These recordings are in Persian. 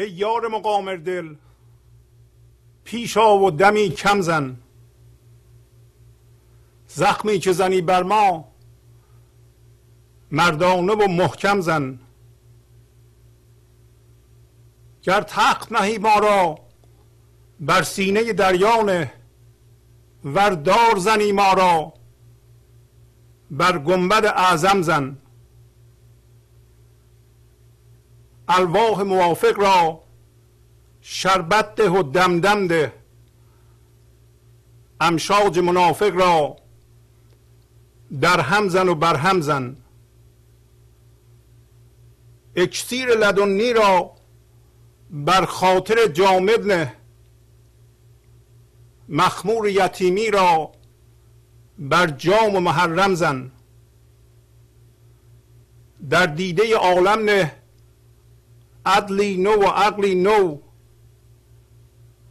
ای یار مقامر دل پیشا و دمی کم زن. زخمی که زنی بر ما مردانه و محکم زن. گر تخت نهی ما را بر سینه دریانه ور دار زنی ما را بر گنبد اعظم زن. الواح موافق را شربت ده و دمدم ده. امشاج منافق را در هم زن و بر هم زن. اکسیر لدنی را بر خاطر جامد نه مخمور یتیمی را بر جام و محرم زن. در دیده عالم نه عدلی نو و عقلی نو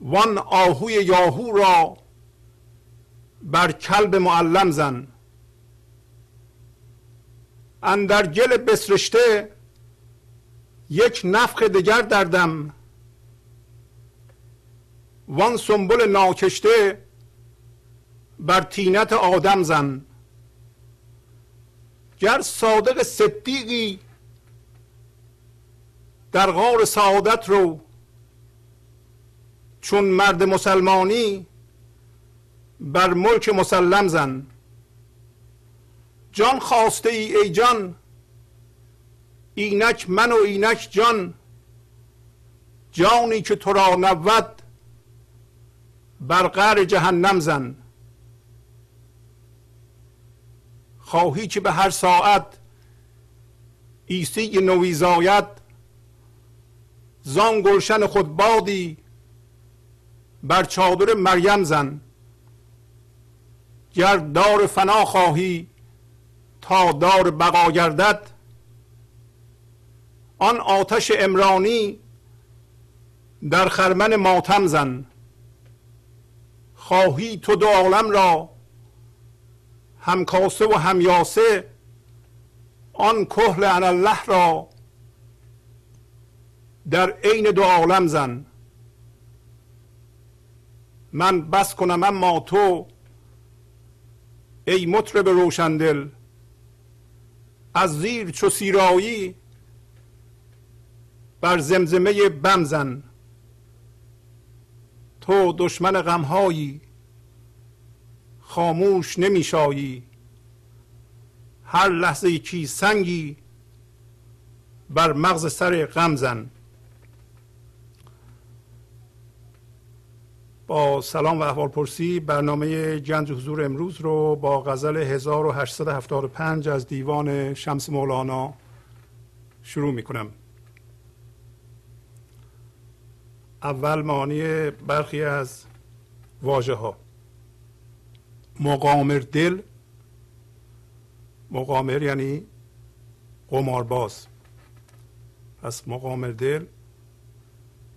وان آهوی یاهو را بر کلب معلم زن اندر گل بسرشته یک نفخ دگر دردم وان سنبل ناکشته بر تینت آدم زن گر صادق صدیقی در غار سعادت رو چون مرد مسلمانی بر ملک مسلم زن. جان خواسته ای ای جان اینک من و اینک جان. جانی که تو را نبود بر قعر جهنم زن. خواهی که به هر ساعت عیسی نوی زاید زان گلشن خود بادی بر چادر مریم زن. گر دار فنا خواهی تا دار بقا گردد. آن آتش امرانی در خرمن ماتم زن. خواهی تو دو عالم را همکاسه و همیاسه آن کهل الله را. در عین دو عالم زن. من بس کنم اما تو ای مطرب روشندل از زیر چو سیرایی بر زمزمه بم زن. تو دشمن غمهایی خاموش نمیشایی هر لحظه کی سنگی بر مغز سر غم زن. با سلام و احوال پرسی برنامه گنج حضور امروز رو با غزل 1875 از دیوان شمس مولانا شروع می کنم اول معانی برخی از واژه ها مقامر دل مقامر یعنی قمارباز پس مقامر دل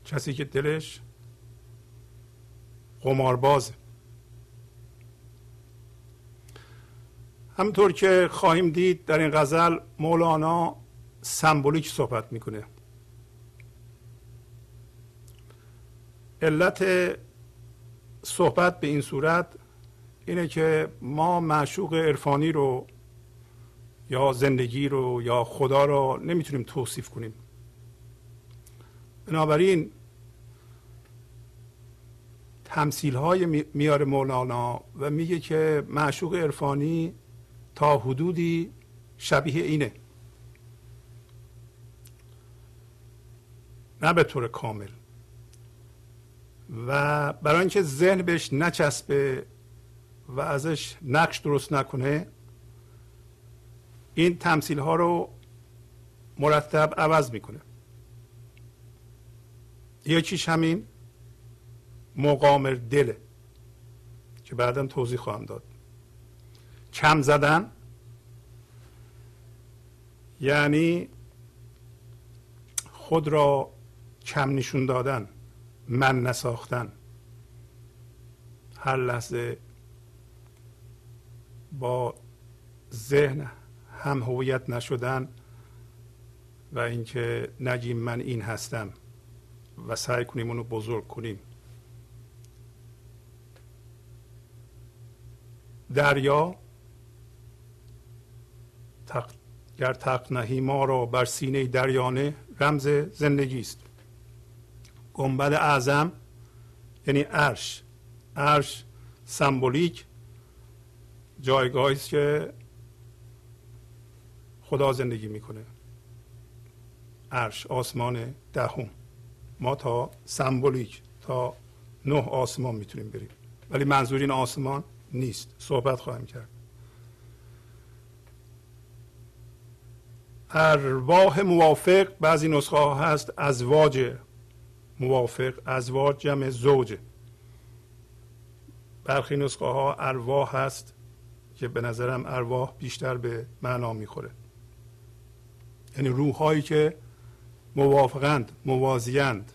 کسی که دلش قمارباز. همطور که خواهیم دید در این غزل مولانا سمبولیک صحبت می‌کنه. علت صحبت به این صورت اینه که ما معشوق عرفانی رو یا زندگی رو یا خدا رو نمی‌تونیم توصیف کنیم. بنابراین تمثیل های میاره مولانا و میگه که معشوق عرفانی تا حدودی شبیه اینه. نه به طور کامل. و برای اینکه ذهن بهش نچسبه و ازش نقش درست نکنه این تمثیل ها رو مرتب عوض می‌کنه. یکیش همین مقامر دله که بعدا توضیح خواهم داد. کم زدن یعنی خود را کم نشون دادن من نساختن. هر لحظه با ذهن هم هویت نشدن و اینکه نگیم من این هستم و سعی کنیم اونو بزرگ کنیم. دریا تق... گر تق نهی ما را بر سینه دریانه رمز زندگی است. گنبد اعظم یعنی عرش. عرش سمبولیک جایگاهی است که خدا زندگی می‌کنه. عرش آسمان دهم. ما تا سمبولیک تا نه آسمان می‌تونیم بریم. ولی منظور این آسمان نیست. صحبت خواهیم کرد. ارواح موافق بعضی نسخه ها هست ازواج موافق ازواج جمع زوجه برخی نسخه ها ارواح هست که به نظرم ارواح بیشتر به معنا می‌خوره. یعنی روح هایی که موافقند موازیند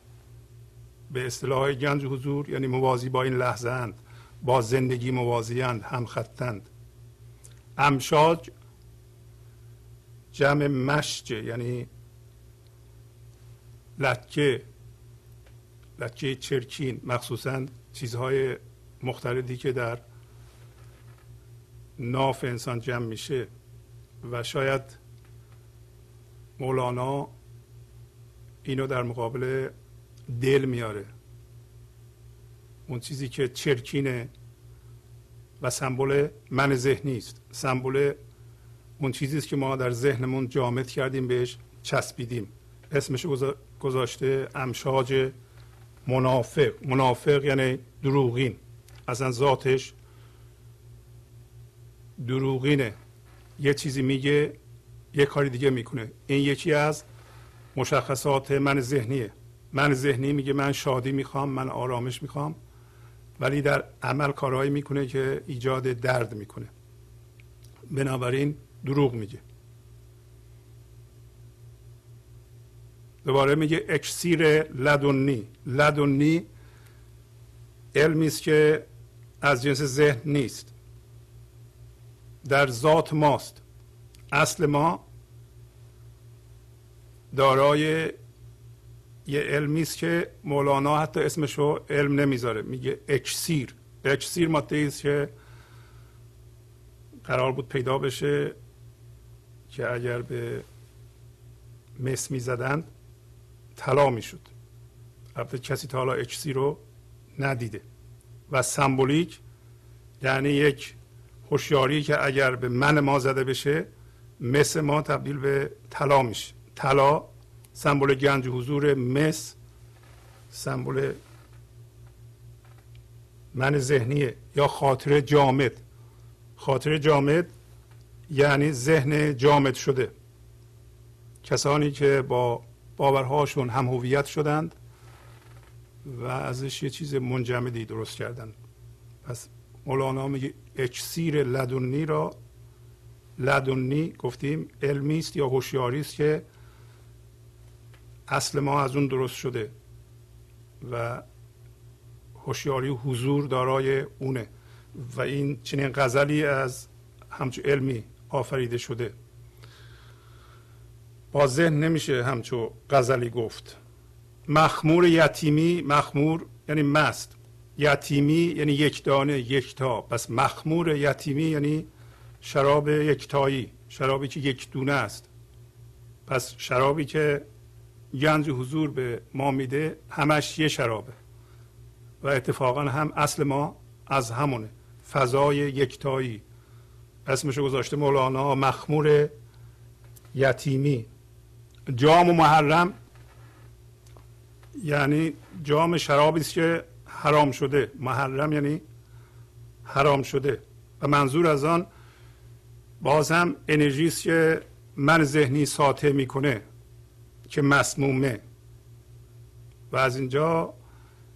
به اصطلاح گنج حضور یعنی موازی با این لحظه اند با زندگی موازیند هم خطند امشاج جمع مشجه یعنی لکه لکه چرکین مخصوصا چیزهای مختلفی که در ناف انسان جمع میشه و شاید مولانا اینو در مقابل دل میاره. اون چیزی که چرکینه و سمبل من ذهنی است سمبل اون چیزی است که ما در ذهنمون جامد کردیم بهش چسبیدیم. اسمش گذاشته امشاج منافق. منافق یعنی دروغین. اصلا ذاتش دروغینه. یه چیزی میگه یه کاری دیگه می‌کنه. این یکی از مشخصات من ذهنیه. من ذهنی میگه من شادی می‌خوام من آرامش می‌خوام. ولی در عمل کارهایی می‌کنه که ایجاد درد می‌کنه. بنابراین دروغ میگه. دوباره میگه اکسیر لدنی لدنی علمی است که از جنس ذهن نیست. در ذات ماست. اصل ما دارای یه علمی است که مولانا حتی اسمش رو علم نمی‌ذاره. میگه اکسیر. اکسیر ماده است که قرار بود پیدا بشه که اگر به مس می‌زدند طلا می‌شد. البته کسی تا حالا اکسیر رو ندیده. و سمبولیک یعنی یک هوشیاری که اگر به من ما زده بشه مس ما تبدیل به طلا میشه. طلا سمبل گنج حضور مس سمبل من ذهنیه یا خاطر جامد. خاطر جامد یعنی ذهن جامد شده. کسانی که با باورهاشون هم هویت شدند و ازش یه چیز منجمدی درست کردند. پس مولانا میگه اکسیر لدنی را لدنی گفتیم علمی است یا هوشیاری است که اصل ما از اون درست شده و هوشیاری حضور دارای اونه و این چنین غزلی از همچو علمی آفریده شده. با ذهن نمیشه همچو غزلی گفت. مخمور یتیمی مخمور یعنی مست. یتیمی یعنی یک دانه یک تا پس مخمور یتیمی یعنی شراب یکتایی شرابی که یک دونه است. پس شرابی که گنج حضور به ما میده همش یه شرابه. و اتفاقا هم اصل ما از همونه. فضای یکتایی. اسمشو گذاشته مولانا مخمور یتیمی. جام و محرم یعنی جام شرابی است که حرام شده. محرم یعنی حرام شده. و منظور از آن باز هم انرژی است که من ذهنی ساطع می‌کنه. که مسمومه. و از اینجا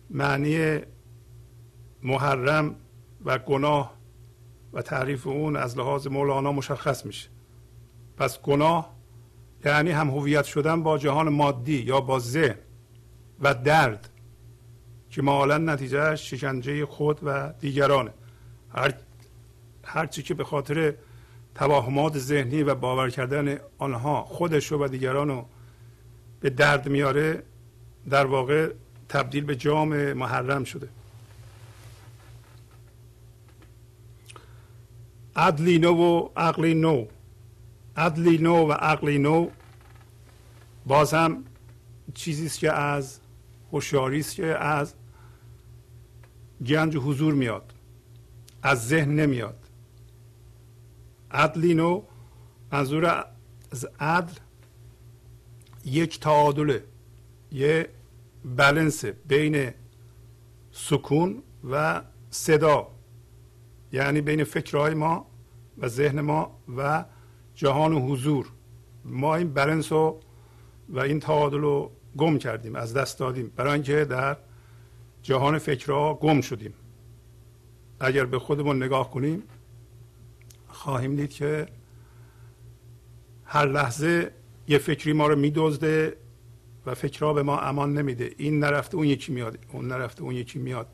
معنی محرم و گناه و تعریف اون از لحاظ مولانا مشخص میشه. پس گناه یعنی هم هویت شدن با جهان مادی یا با ذهن و درد که معالا نتیجهش شکنجه خود و دیگرانه. هر هرچی که به خاطر توهمات ذهنی و باور کردن آنها خودش و دیگران رو به درد میاره در واقع تبدیل به جام محرم شده. عدلی نو و عقلی نو. عدلی نو و عقلی نو باز هم چیزی است که از هوشیاری است که از گنج حضور میاد. از ذهن نمیاد. عدلی نو منظور از عدل یک تعادله یه بلنس بین سکون و صدا یعنی بین فکرهای ما و ذهن ما و جهان و حضور. ما این بلنس رو و این تعادل رو گم کردیم از دست دادیم. برای اینکه در جهان فکرها گم شدیم. اگر به خودمون نگاه کنیم خواهیم دید که هر لحظه یه فکری ما رو میدزده و فکرها به ما امان نمیده. این نرفته اون یکی میاد. اون نرفته اون یکی میاد.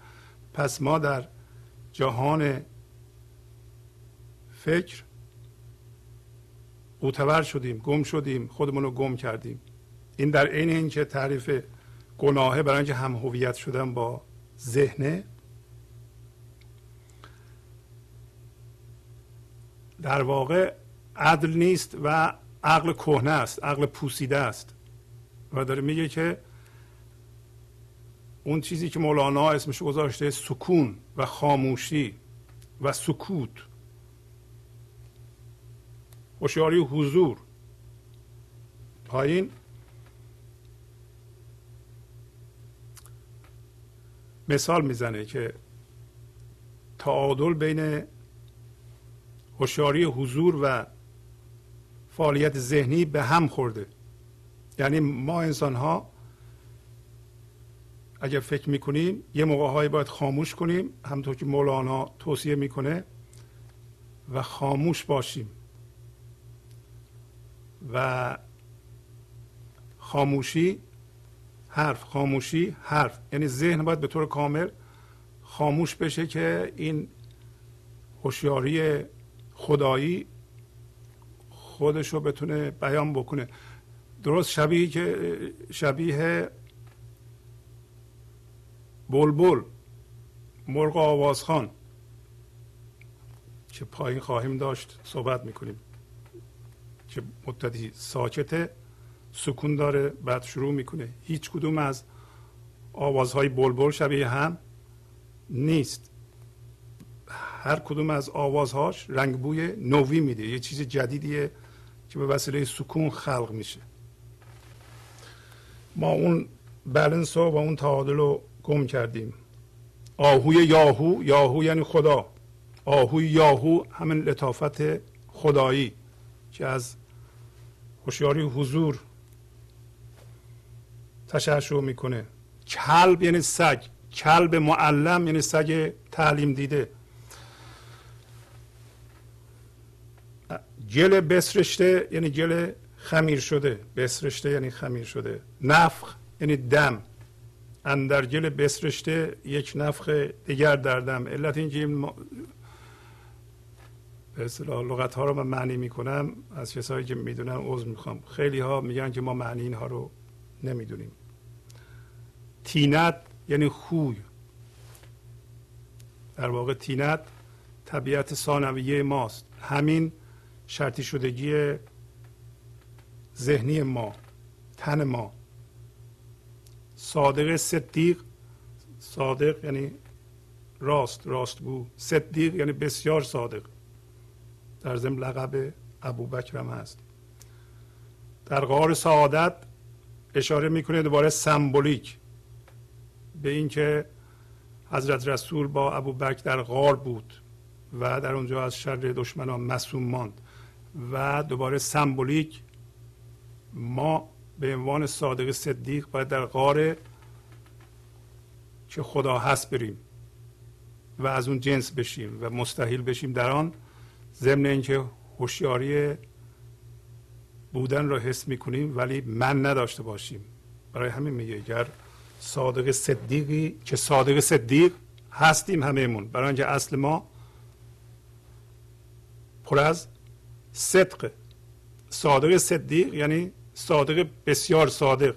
پس ما در جهان فکر قوتور شدیم گم شدیم خودمون رو گم کردیم. این در عین اینکه تعریف گناهه برای اینکه هم هویت شدن با ذهنه. در واقع عدل نیست و عقل کهنه است عقل پوسیده است. و داره میگه که اون چیزی که مولانا اسمش گذاشته سکون و خاموشی و سکوت. هوشیاری حضور. پایین. مثال می‌زنه که تعادل بین هوشیاری حضور و فعالیت ذهنی به هم خورده. یعنی ما انسان ها اگر فکر می‌کنیم یه موقع های باید خاموش کنیم. همطور که مولانا توصیه می‌کنه و خاموش باشیم. و خاموشی حرف خاموشی حرف. یعنی ذهن باید به طور کامل خاموش بشه که این هوشیاری خدایی خودش رو بتونه بیان بکنه. درست شبیه که شبیه بلبل مرغ آوازخان که پایین خواهیم داشت صحبت می‌کنیم. که مدتی ساکته سکون داره بعد شروع می‌کنه. هیچ کدوم از آوازهای بلبل شبیه هم نیست. هر کدوم از آوازهاش رنگ بوی نوی میده. یه چیز جدیدیه. که به وسیله سکون خلق میشه. ما اون بلنس و اون تعادل رو گم کردیم. آهوی یاهو یاهو یعنی خدا. آهوی یاهو همین لطافت خدایی که از هوشیاری حضور تشعشع می‌کنه. کلب یعنی سگ. کلب معلم یعنی سگ تعلیم دیده. گل بسرشته یعنی گل خمیر شده. بسرشته یعنی خمیر شده. نفخ یعنی دم. اندر گل بسرشته یک نفخ دیگر در دم. علت اینکه این به اصطلاح لغت ها رو من معنی می‌کنم. از کسایی که می‌دونن عذر می‌خوام. خیلی ها میگن که ما معنی اینها رو نمی‌دونیم. تینت یعنی خوی. در واقع تینت طبیعت ثانویه ماست. همین شرطی شدگی ذهنی ما تن ما. صادق صدیق صادق یعنی راست راستگو صدیق یعنی بسیار صادق. در ضمن لقب ابوبکر هست. در غار سعادت اشاره می‌کنه دوباره سمبولیک. به اینکه حضرت رسول با ابوبکر در غار بود و در اونجا از شر دشمنان مسوم ماند. و دوباره سمبولیک ما به عنوان صادق صدیق باید در غار که خدا هست بریم و از اون جنس بشیم و مستحیل بشیم در آن ضمن اینکه هوشیاری بودن را حس می‌کنیم ولی من نداشته باشیم. برای همین میگه اگر صادق صدیقی که صادق صدیق هستیم همهمون. برای اینکه اصل ما پر از صدق. صادق صدیق یعنی صادق بسیار صادق.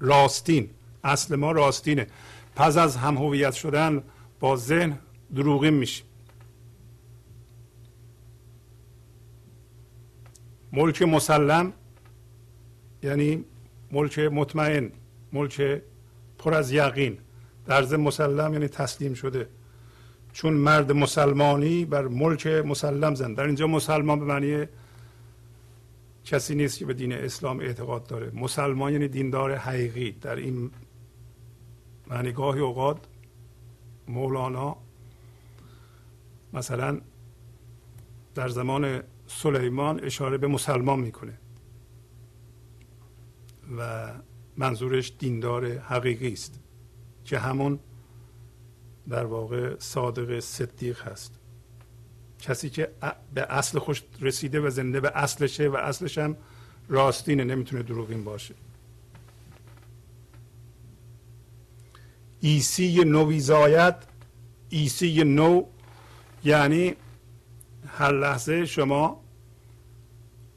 راستین. اصل ما راستینه. پس از هم هویت شدن با ذهن دروغین میشیم. ملک مسلم یعنی ملک مطمئن ملک پر از یقین. در مسلم یعنی تسلیم شده. چون مرد مسلمانی بر ملک مسلم زن. در اینجا مسلمان به معنی کسی نیست که به دین اسلام اعتقاد داره. مسلمان یعنی دیندار حقیقی. در این معنی گاهی اوقات مولانا مثلا در زمان سلیمان اشاره به مسلمان می‌کنه و منظورش دیندار حقیقی است که همون در واقع صادق صدیق هست. کسی که به اصل خودش رسیده و زنده به اصلشه و اصلش هم راستینه نمی‌تونه دروغین باشه. عیسی نوی زاید عیسی نو یعنی هر لحظه شما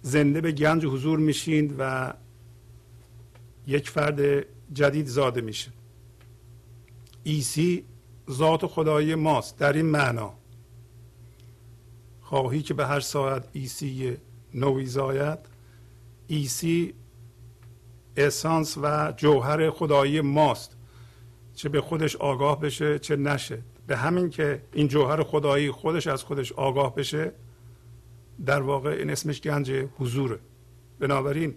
زنده به گنج حضور میشین و یک فرد جدید زاده میشه. عیسی ذات خدایی ماست در این معنا. خواهی که به هر ساعت عیسی نوی زاید عیسی اسانس و جوهر خدایی ماست چه به خودش آگاه بشه چه نشه. به همین که این جوهر خدایی خودش از خودش آگاه بشه در واقع این اسمش گنج حضوره. بنابراین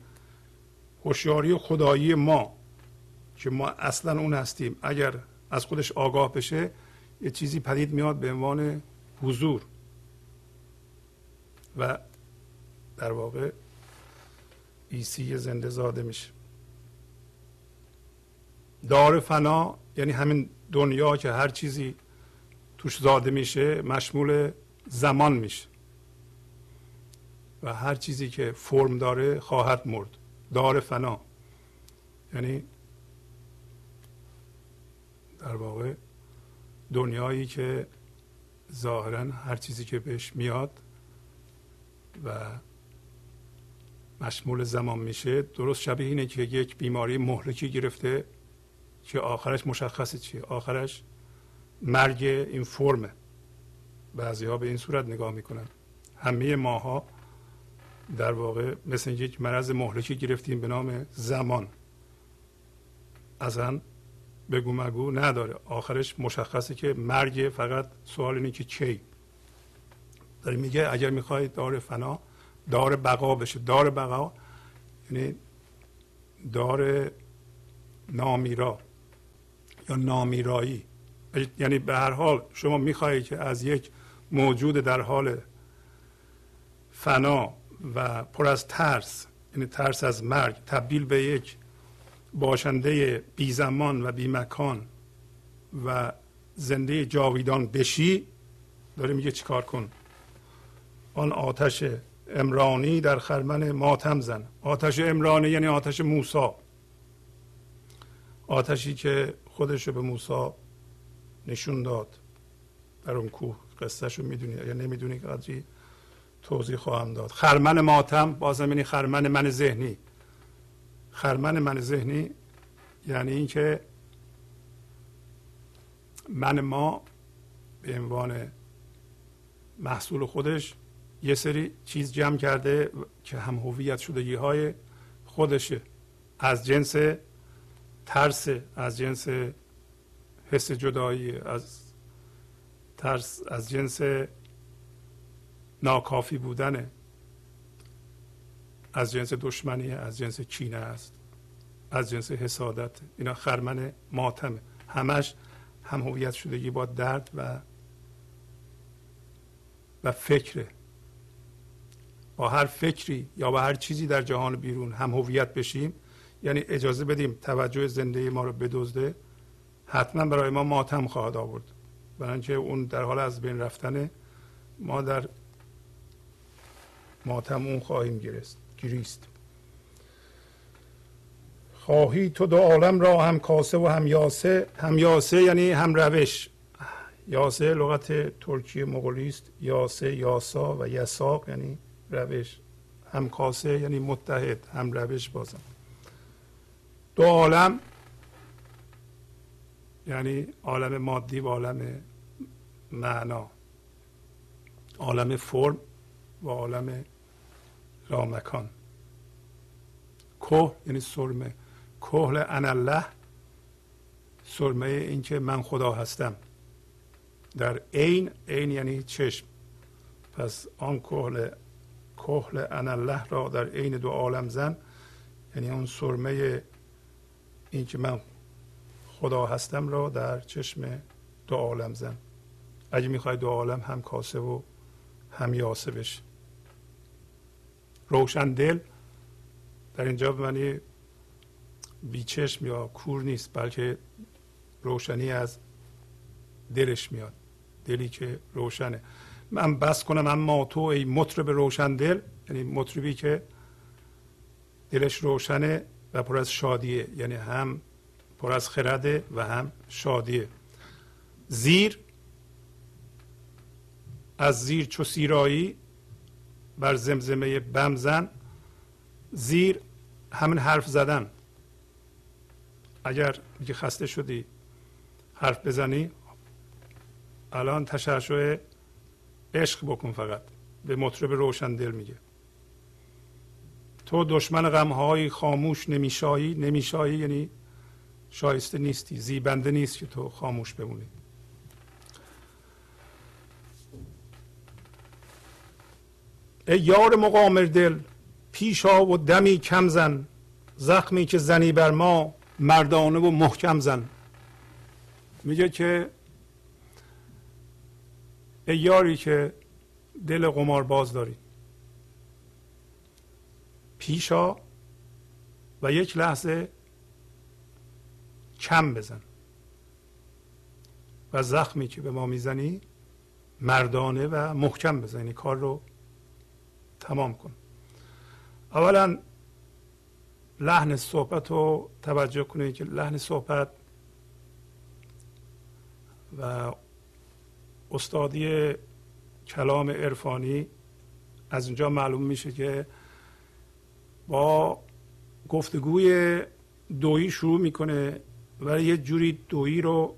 هوشیاری خدایی ما که ما اصلا اون هستیم. اگر از خودش آگاه بشه یه چیزی پدید میاد به عنوان حضور. و در واقع ایسی زنده زاده میشه. دار فنا یعنی همین دنیا که هر چیزی توش زاده میشه مشمول زمان میشه. و هر چیزی که فرم داره خواهد مرد. دار فنا. یعنی در واقع دنیایی که ظاهرا هر چیزی که بهش میاد و مشمول زمان میشه درست شبیه اینه که یک بیماری مهلکی گرفته که آخرش مشخصه چیه؟ آخرش مرگ این فرمه. بعضی ها به این صورت نگاه می‌کنن. همه ماها در واقع مثل یک مرض مهلکی گرفتیم به نام زمان. اصلا بگو مگو نداره. آخرش مشخصه که مرگ فقط سوال اینه که کی داره میگه اگر می‌خواید دار فنا دار بقا بشه. دار بقا یعنی دار نامیرا یا نامیرایی. یعنی به هر حال شما می‌خواهید که از یک موجود در حال فنا و پر از ترس یعنی ترس از مرگ تبدیل به یک باشنده بی زمان و بی مکان و زنده جاویدان بشی داره میگه چیکار کن؟ آن آتش امرانی در خرمن ماتم زن. آتش امرانی یعنی آتش موسا آتشی که خودش رو به موسا نشون داد. در اون کوه قصهشو می‌دونی یا نمی‌دونی قدری توضیح خواهم داد. خرمن ماتم بازم یعنی خرمن من ذهنی. خرمن من ذهنی یعنی اینکه من ما به عنوان محصول خودش یه سری چیز جمع کرده که هم هویت شدگی های خودشه. از جنس ترس از جنس حس جدایی از ترس از جنس ناکافی بودنه از جنس دشمنی از جنس کینه است از جنس حسادت. اینا خرمن ماتمه. همش هم هویت شدگی با درد و و فکره. با هر فکری یا با هر چیزی در جهان بیرون هم هویت بشیم یعنی اجازه بدیم توجه زندگی ما رو بدزده حتما برای ما ماتم خواهد آورد. برای اون در حال از بین رفتن ما در ماتم اون خواهیم گرست. گریست. خواهی تو دو عالم را هم کاسه و هم یاسه هم یاسه یعنی هم روش. یاسه لغت ترکیه مغولی است. یاسه یاسا و یساق یعنی روش. هم کاسه یعنی متحد هم روش بازم. دو عالم یعنی عالم مادی و عالم معنا. عالم فرم و عالم رامکان کوه یعنی سرمه. کهل الله سرمه اینکه من خدا هستم. در عین عین یعنی چشم. پس آن کهل کهل الله را در عین دو عالم زن یعنی اون سرمه اینکه من خدا هستم را در چشم دو عالم زن. اگه می‌خوای دو عالم هم کاسه و هم یاسه بشه روشن دل. در اینجا معنی بیچشم یا کور نیست بلکه روشنی از دلش میاد. دلی که روشنه. من بس کنم اما تو ای مطرب روشن دل یعنی مطربی که دلش روشنه و پر از شادیه. یعنی هم پر از خرده و هم شادیه. زیر از زیر چو سیرایی بر زمزمه بمزن زیر همین حرف زدن. اگر میگه خسته شدی حرف بزنی الان تشعشع عشق بکن فقط. به مطرب روشن دل میگه. تو دشمن غمهای خاموش نمیشایی. نمیشایی یعنی شایسته نیستی. زیبنده نیست که تو خاموش بمونی. ای یار مقامر دل پیشا و دمی کم زن زخمی که زنی بر ما مردانه و محکم زن. میگه که ای یاری که دل قمار باز داری. پیشا و یک لحظه کم بزن. و زخمی که به ما می‌زنی مردانه و محکم بزنی. کار رو تمام کن. اولا لحن صحبت رو توجه کنید که لحن صحبت و استادی کلام عرفانی از اینجا معلوم میشه که با گفتگوی دویی شروع می‌کنه و یه جوری دویی رو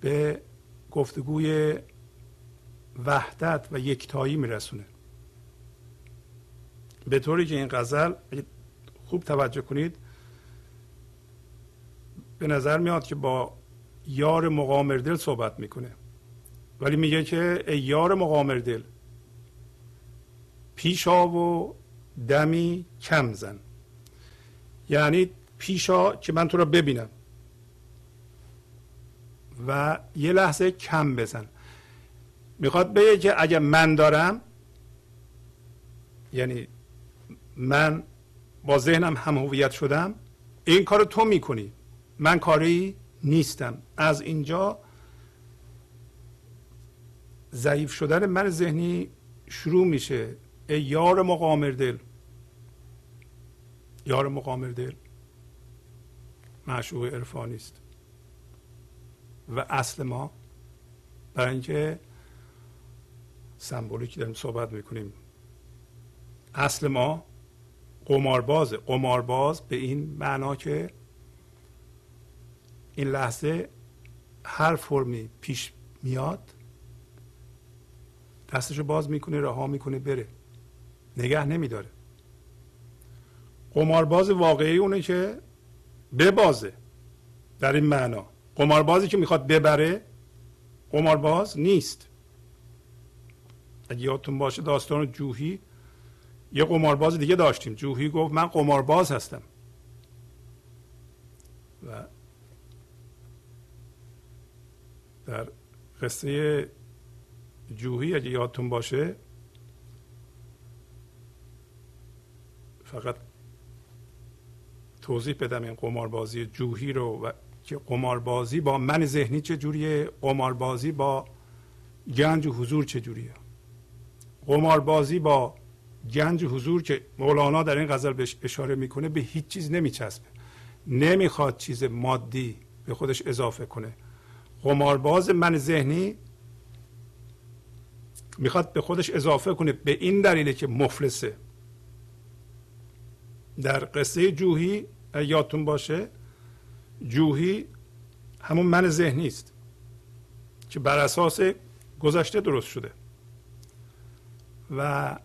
به گفتگوی وحدت و یکتایی میرسونه. به طوری که این غزل خوب توجه کنید به نظر میاد که با یار مقامر دل صحبت می‌کنه. ولی میگه که ای یار مقامر دل پیشا و دمی کم زن. یعنی پیشا که من تو را ببینم و یه لحظه کم بزن. می‌خواد بگه که اگر من دارم یعنی من با ذهنم هم هویت شدم این کار تو می‌کنی. من کاری نیستم. از اینجا ضعیف شدن من ذهنی شروع میشه. ای یار مقامر دل. یار مقامر دل. معشوق عرفانی است. و اصل ما برای اینکه سمبولیکی داریم صحبت می‌کنیم. اصل ما قماربازه قمارباز به این معنا که این لحظه هر فرمی پیش میاد دستشو باز می‌کنه رها می‌کنه بره. نگه نمیداره. قمارباز واقعی اونه که ببازه در این معنا. قماربازی که می‌خواد ببره قمارباز نیست. اگه یادتون باشه داستان جوهی یه قمارباز دیگه داشتیم. جوهی گفت من قمارباز هستم. و در قصه جوهی اگه یادتون باشه فقط توضیح بدم این قماربازی جوهی رو و که قماربازی با من ذهنی چه جوریه قماربازی با گنج و حضور چه جوریه. قماربازی با گنج حضور که مولانا در این غزل بهش اشاره می‌کنه به هیچ چیز نمیچسبه. نمی‌خواد چیز مادی به خودش اضافه کنه. قمارباز من ذهنی می‌خواد به خودش اضافه کنه به این دلیل که مفلسه. در قصه جوهی یادتون باشه جوهی همون من ذهنی است که بر اساس گذشته درست شده. و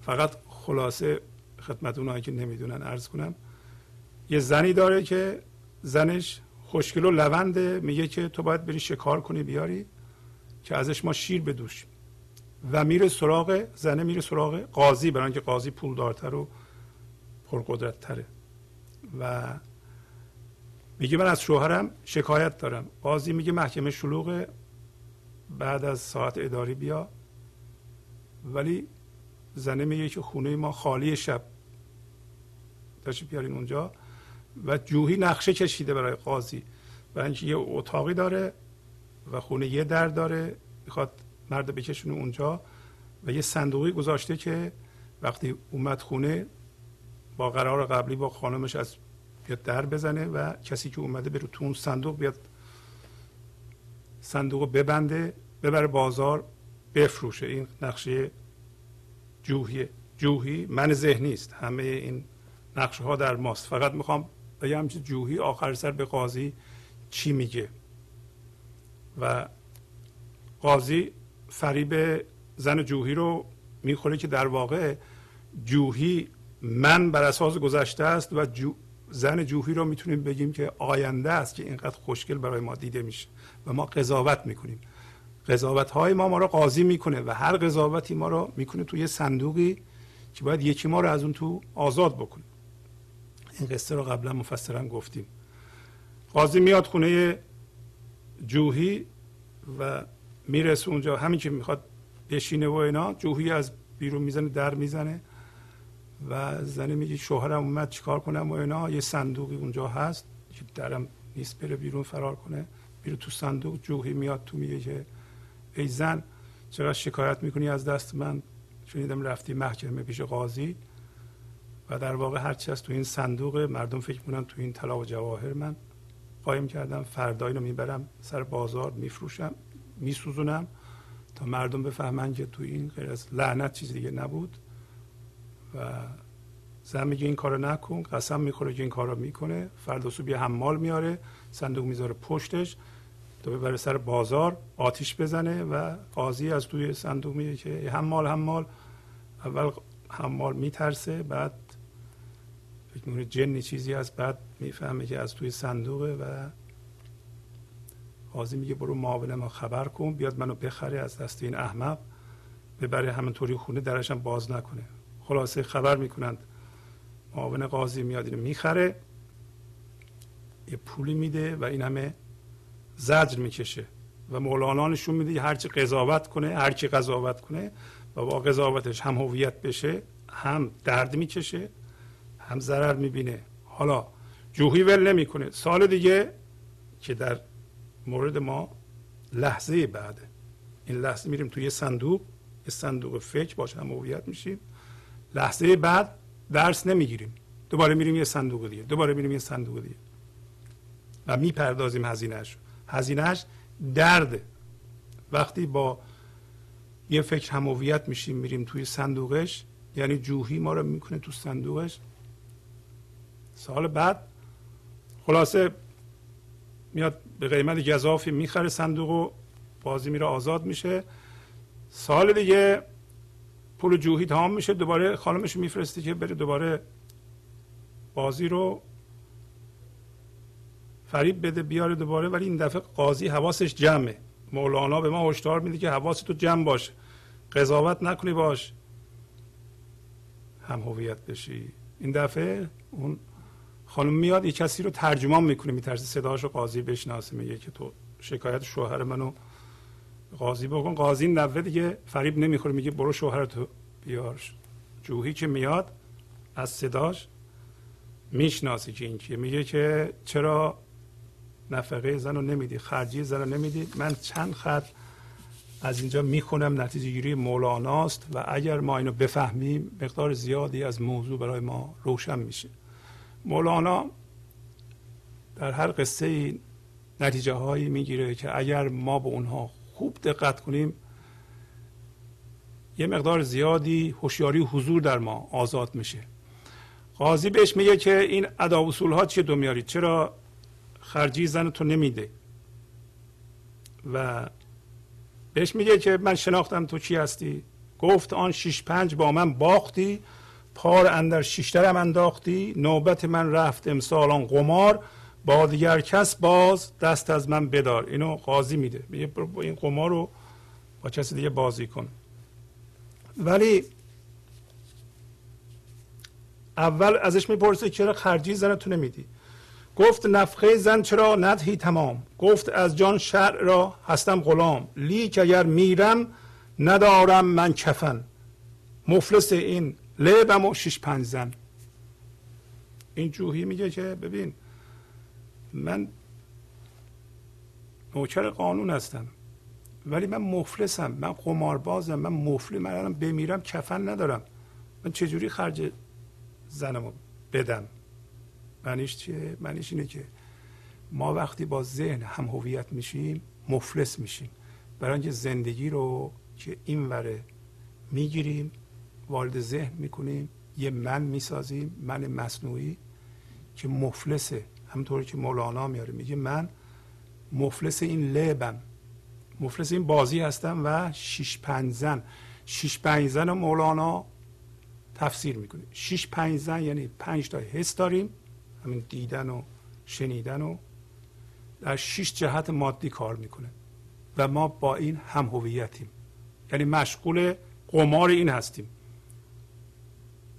فقط خلاصه خدمت اونایی که نمی‌دونن ارز کنم. یه زنی داره که زنش خوشگل و لونده میگه که تو باید بری شکار کنی بیاری که ازش ما شیر بدوشیم و میره سراغ زنه میره سراغ قاضی برای اینکه قاضی پولدارتر و پرقدرت تره و میگه من از شوهرم شکایت دارم. قاضی میگه محکمه شلوغ بعد از ساعت اداری بیا. ولی زنه میگه که خونه ما خالی شب. تشریف بیارین اونجا؟ و جوهی نقشه کشیده برای قاضی. و اینکه یه اتاقی داره و خونه یه در داره می‌خواد مرد بکشونه اونجا و یه صندوقی گذاشته که وقتی اومد خونه با قرار قبلی با خانمش از بیاد در بزنه و کسی که اومده بره تو اون صندوق بیاد صندوق ببنده ببره بازار بفروشه. این نقشه جوهی جوهی من ذهنی است. همه این نقشه ها در ماست. فقط می‌خوام بگم که جوهی آخر سر به قاضی چی میگه. و قاضی فریب زن جوهی رو می‌خوره که در واقع جوهی من بر اساس گذشته است و جو زن جوهی رو می‌تونیم بگیم که آینده است که اینقدر خوشگل برای ما دیده میشه و ما قضاوت می‌کنیم. قضاوت های ما ما رو قاضی می‌کنه و هر قضاوتی ما رو می‌کنه توی صندوقی که باید یکی ما رو از اون تو آزاد بکنه. این قصه رو قبلا مفصلا گفتیم. قاضی میاد خونه جوهی و می‌رسه اونجا. همین که می‌خواد بشینه و اینا جوهی از بیرون می‌زنه در می‌زنه و زنه میگه شوهرم اومد چیکار کنم و اینا. یه صندوقی اونجا هست که درم نیست بره بیرون فرار کنه. بیرون تو صندوق جوهی میاد تو میگه که ای زن چقدر شکایت می‌کنی از دست من؟ شنیدم رفتی محکمه پیش قاضی و در واقع هرچی از تو این صندوق مردم فکر کنن تو این طلا و جواهر من. قایم کردم فردا اینو می‌برم سر بازار میفروشم میسوزونم تا مردم بفهمن که تو این غیر از لعنت چیزی دیگه نبود. و زن میگه این کارو نکن قسم می‌خوره که این کارو می‌کنه. فردا صبح یه حمال میاره صندوق می‌ذاره پشتش. تا ببره سر بازار آتیش بزنه و قاضی از توی صندوق میگه که حمال حمال. اول حمال میترسه بعد فکر می‌کنه جنی چیزی از بعد می‌فهمه که از توی صندوقه و قاضی میگه برو معاون ما خبر کن بیاد منو بخره از دست این احمق. ببره همینطوری خونه درشم باز نکنه. خلاصه خبر می‌کنند. معاون قاضی میاد اینو می‌خره یه پولی میده و این همه زجر می‌کشه و مولانا نشون میده هرچی قضاوت کنه هرچی قضاوت کنه و با قضاوتش هم هویت بشه هم درد می‌کشه هم ضرر می‌بینه. حالا جوهی ول نمی‌کنه. سال دیگه که در مورد ما لحظه بعده این لحظه میریم توی صندوق. یه صندوق فکر باشه هم هویت میشیم. لحظه بعد درس نمی‌گیریم. دوباره میریم یه صندوق دیگه. دوباره میریم یه صندوق دیگه. و می‌پردازیم هزینهش هزینهش درده. وقتی با یه فکر همویت میشیم میریم توی صندوقش یعنی جوهی ما رو می‌کنه تو صندوقش. سال بعد خلاصه میاد به قیمت گذافی می‌خره صندوق و بازی میره آزاد میشه. سال دیگه پول جوهی تمام میشه دوباره خانمش میفرسته که بره دوباره بازی رو فریب بده بیاره دوباره ولی این دفعه قاضی حواسش جمعه. مولانا به ما هشدار میده که حواست تو جمع باشه. قضاوت نکنی باش. هم هویت بشی. این دفعه اون خانم میاد یه کسی رو ترجمان می‌کنه میترسه صداشو قاضی بشناسه میگه که تو شکایت شوهر منو قاضی بکن. قاضی این دفعه دیگه فریب نمی‌خوره میگه برو شوهر تو بیار. جوهی که میاد از صداش می‌شناسی که این کیه. میگه که چرا نفقه زن رو نمیدی خرجی زن رو نمیدی. من چند خط از اینجا می‌خونم نتیجه گیری مولاناست و اگر ما اینو بفهمیم مقدار زیادی از موضوع برای ما روشن میشه. مولانا در هر قصه نتیجه هایی می‌گیره که اگر ما به اونها خوب دقت کنیم یه مقدار زیادی هوشیاری و حضور در ما آزاد میشه. قاضی بهش میگه که این ادا اصول ها چیه دو چرا خرجی زن تو نمیده. و بهش میگه که من شناختم تو چی هستی؟ گفت آن شیش پنج با من باختی پار اندر شیشترم انداختی نوبت من رفت امسال قمار با دیگر کس باز دست از من بدار. اینو قاضی میده. میگه این قمار رو با کسی دیگه بازی کن. ولی اول ازش می‌پرسه چرا خرجی زن تو نمیدی؟ گفت نفخه زن چرا ندهی تمام؟ گفت از جان شرع را هستم غلام. لیک اگر میرم ندارم من کفن. مفلس این لبم و شش پنج زن. این جوهی میگه که ببین من نوکر قانون هستم ولی من مفلسم من قماربازم من مفلی من الان بمیرم کفن ندارم. من چجوری خرج زنمو بدم؟ معنیش چیه؟ معنیش اینه که ما وقتی با ذهن هم هویت میشیم مفلس میشیم. برای اینکه زندگی رو که این وره می‌گیریم وارد ذهن می‌کنیم یه من می‌سازیم من مصنوعی که مفلسه. همطوری که مولانا میاره میگه من مفلس این لبم. مفلس این بازی هستم و شیش پنج زن. شیش پنج زن مولانا تفسیر می‌کنه. شیش پنج زن یعنی پنج تا حس داریم. همین دیدن و شنیدن و در شیش جهت مادی کار می‌کنه. و ما با این هم هویتیم. یعنی مشغول قمار این هستیم.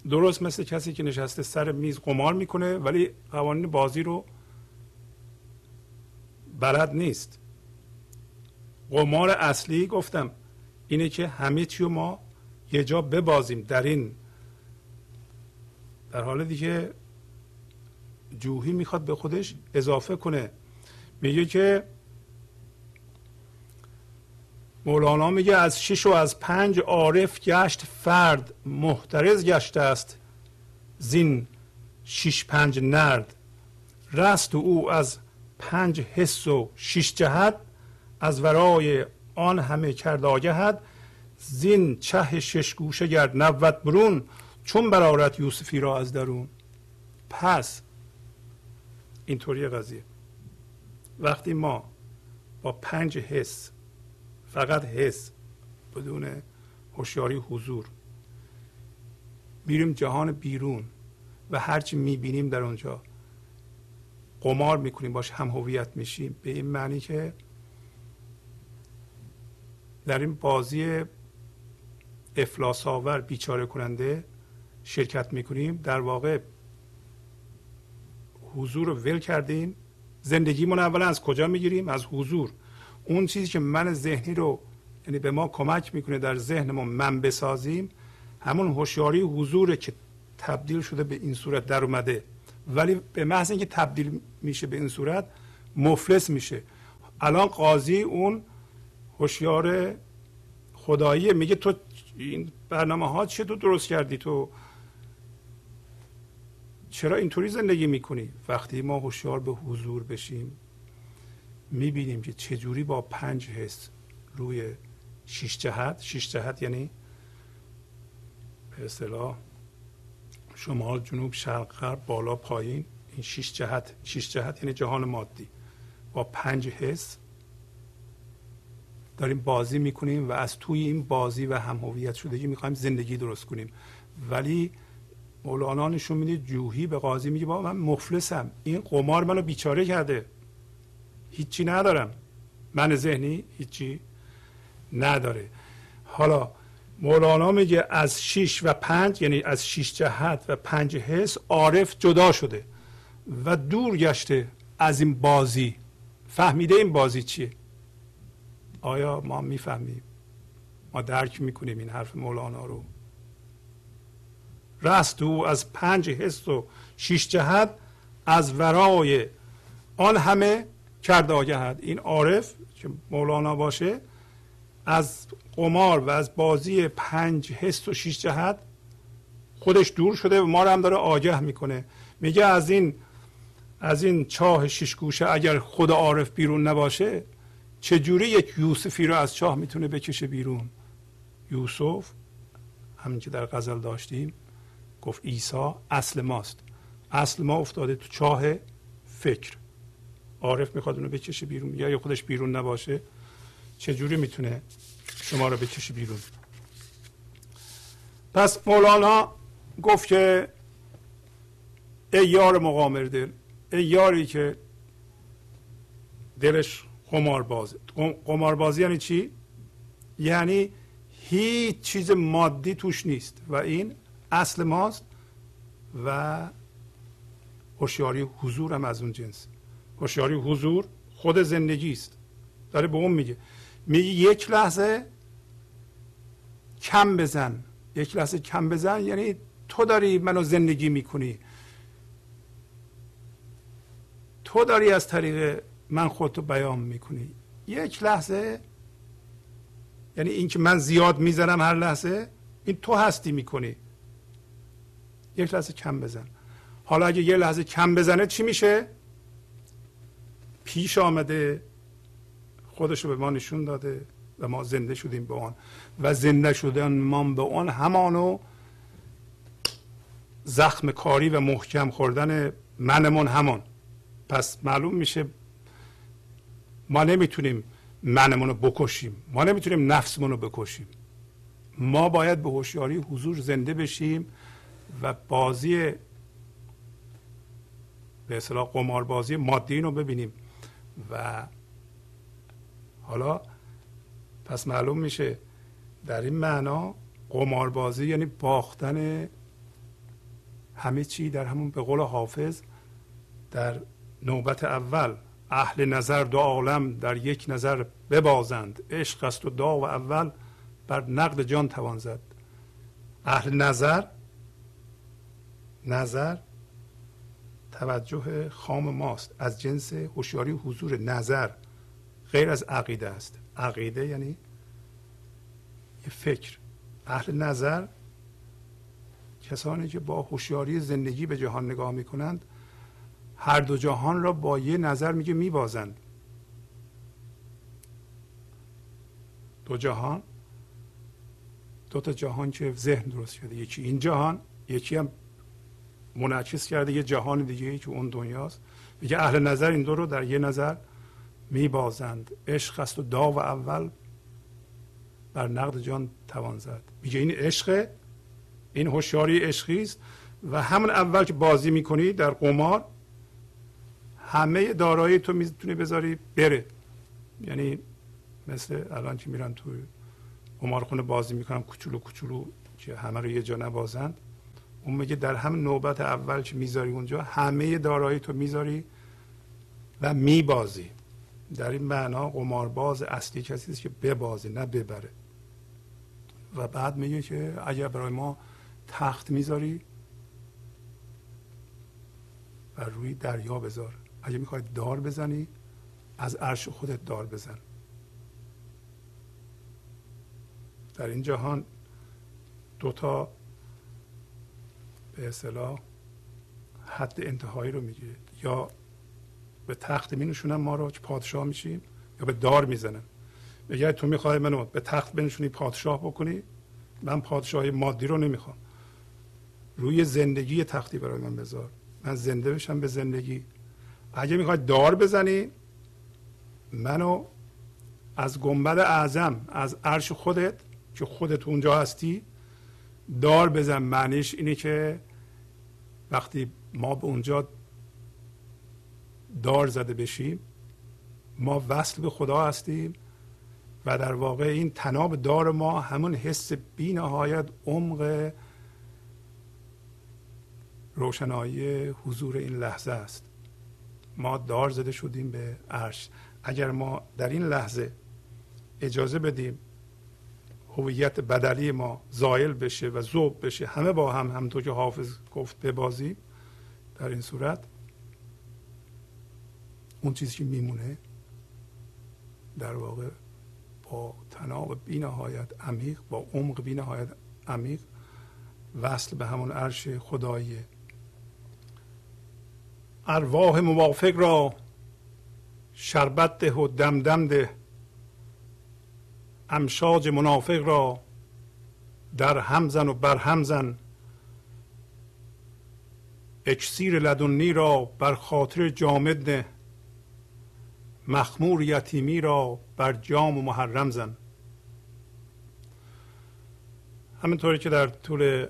درست مثل کسی که نشسته سر میز قمار می‌کنه ولی قوانین بازی رو بلد نیست. قمار اصلی گفتم اینه که همه چی ما یه جا ببازیم در این. در حال دیگه جوهی می‌خواد به خودش اضافه کنه. میگه که مولانا میگه از شش و از پنج عارف گشت فرد محترز گشته است. زین شش پنج نرد. رست او از پنج حس و شش جهت از ورای آن همه کرد آگهد زین چه شش گوشه گرد نوت برون چون برارت یوسفی را از درون. پس اینطوری قضیه. وقتی ما با پنج حس فقط حس بدون هوشیاری حضور میریم جهان بیرون و هرچی می‌بینیم در اونجا قمار می‌کنیم باش هم هویت میشیم. به این معنی که در این بازی افلاس آور بیچاره کننده شرکت می‌کنیم. در واقع حضور رو ول کردیم زندگیمون اولا از کجا می‌گیریم؟ از حضور. اون چیزی که من ذهنی رو یعنی به ما کمک می‌کنه در ذهنمون من بسازیم همون هوشیاری حضور که تبدیل شده به این صورت در اومده. ولی به محض اینکه تبدیل میشه به این صورت مفلس میشه. الان قاضی اون هوشیار خدایی میگه تو این برنامه ها چه تو درست کردی؟ تو چرا اینطوری زندگی می‌کنی؟ وقتی ما هوشیار به حضور بشیم می‌بینیم که چجوری با پنج حس روی شیش جهت شیش جهت یعنی به اصطلاح شمال جنوب شرق غرب بالا پایین این شیش جهت شیش جهت یعنی جهان مادی. با پنج حس داریم بازی می‌کنیم و از توی این بازی و هم هویت شدگی می‌خوایم زندگی درست کنیم. ولی مولانا نشون میده جوهی به قاضی میگه با من مفلسم این قمار منو بیچاره کرده. هیچی ندارم. من ذهنی هیچی نداره. حالا مولانا میگه از شیش و پنج یعنی از شیش جهت و پنج حس عارف جدا شده و دور گشته از این بازی. فهمیده این بازی چیه؟ آیا ما می‌فهمیم؟ ما درک می‌کنیم این حرف مولانا رو. رست او از پنج حس و شیش جهت از ورای آن همه کرد آگهد این عارف که مولانا باشه از قمار و از بازی پنج حس و شیش جهت خودش دور شده و ما رو هم داره آگه می‌کنه. میگه از این از این چاه شیش گوشه اگر خود عارف بیرون نباشه چجوری یک یوسفی رو از چاه می‌تونه بکشه بیرون؟ یوسف همین که در غزل داشتیم گفت عیسی اصل ماست. اصل ما افتاده تو چاه فکر. عارف می‌خواد اونو بکشه بیرون. یا خودش بیرون نباشه چجوری می‌تونه شما رو بکشه بیرون؟ پس مولانا گفت که ای یار مقامر دل ای یاری که دلش قمار بازه قمار بازی یعنی چی؟ یعنی هیچ چیز مادی توش نیست. و این اصل ماست و هوشیاری حضور هم از اون جنس. هوشیاری حضور خود زندگی است. داره به اون میگه. میگه یک لحظه کم بزن. یک لحظه کم بزن یعنی تو داری منو زندگی می‌کنی. تو داری از طریق من خودتو بیان می‌کنی. یک لحظه یعنی اینکه من زیاد می‌زنم هر لحظه این تو هستی می‌کنی. یک لحظه کم بزن. حالا اگه یه لحظه کم بزنه چی میشه؟ پیش آمده خودشو به ما نشون داده و ما زنده شدیم به آن. و زنده شدن ما به آن همانو زخم کاری و محکم خوردن منمون همان. پس معلوم میشه ما نمی‌تونیم منمون رو بکشیم. ما نمی‌تونیم نفسمون رو بکشیم. ما باید به هوشیاری حضور زنده بشیم و بازی به اصطلاح قماربازی مادی رو ببینیم. و حالا پس معلوم میشه در این معنا قماربازی یعنی باختن همه چی در همون به قول حافظ در نوبت اول اهل نظر دو عالم در یک نظر ببازند. عشق است و دا و اول بر نقد جان توان زد. اهل نظر نظر توجه خام ماست. از جنس هوشیاری حضور نظر غیر از عقیده است. عقیده یعنی یه فکر. اهل نظر کسانی که با هوشیاری زندگی به جهان نگاه می‌کنند هر دو جهان را با یه نظر میگه میبازند. دو جهان دو تا جهان که ذهن درست شده یکی این جهان یکی هم منعکس کرده یه جهان دیگه که اون دنیاست. میگه اهل نظر این دو رو در یه نظر میبازند. عشق است و دا و اول بر نقد جان توان زد. میگه این عشق این هوشیاری عشقی است و همون اول که بازی می‌کنی در قمار همه دارایی تو می‌تونی بذاری بره. یعنی مثل الان که میرن تو قمارخونه بازی می‌کنن کوچولو کوچولو که همه رو یه جا نبازند. اون میگه در همین نوبت اول که می‌ذاری اونجا؟ همه دارایی تو می‌ذاری و میبازی. در این معنا قمارباز اصلی کسی است که ببازه نه ببره. و بعد میگه که اگر برای ما تخت می‌ذاری و روی دریا بذار. اگه می‌خوای دار بزنی از عرش خودت دار بزن. در این جهان دوتا به اصطلاح حد انتهایی رو میگه یا به تخت می نشونن ما رو پادشاه میشیم یا به دار می‌زنن. میگه تو می‌خوای منو به تخت بنشونی پادشاه بکنی؟ من پادشاهی مادی رو نمی‌خوام. روی زندگی تختی برای من بذار. من زنده بشم به زندگی. اگه می‌خوای دار بزنی منو از گنبد اعظم از عرش خودت که خودت اونجا هستی دار بزن. معنیش اینه که وقتی ما به اونجا دار زده بشیم ما وصل به خدا هستیم و در واقع این تناب دار ما همون حس بی نهایت عمق روشنایی حضور این لحظه است. ما دار زده شدیم به عرش. اگر ما در این لحظه اجازه بدیم هویت بدلی ما زایل بشه و ذوب بشه. همه با هم همطور که حافظ گفت ببازیم در این صورت. اون چیزی که میمونه در واقع با تناب بی نهایت عمیق با عمق بی نهایت عمیق وصل به همون عرش خداییه ارواح موافق را شربت ده و دمدم ده. امشاج منافق را در همزن و بر همزن اکسیر لدنی را بر خاطر جامد نه. مخمور یتیمی را بر جام و محرم زن. همینطوری که در طول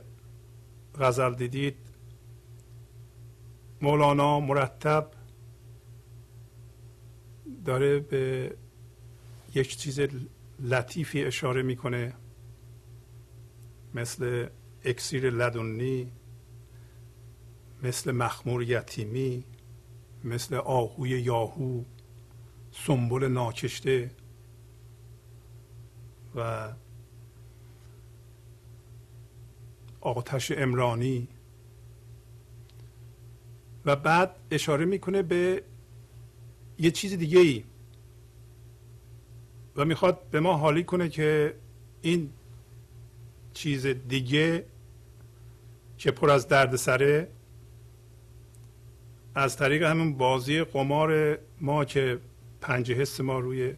غزل دیدید مولانا مرتب داره به یک چیز لطیفی اشاره می‌کنه مثل اکسیر لدنی مثل مخمور یتیمی مثل آهوی یاهو سنبل ناکشته و آتش امرانی و بعد اشاره می‌کنه به یه چیز دیگه ای و می‌خواد به ما حالی کنه که این چیز دیگه که پر از درد سره از طریق همین بازی قمار ما که پنج حس ما روی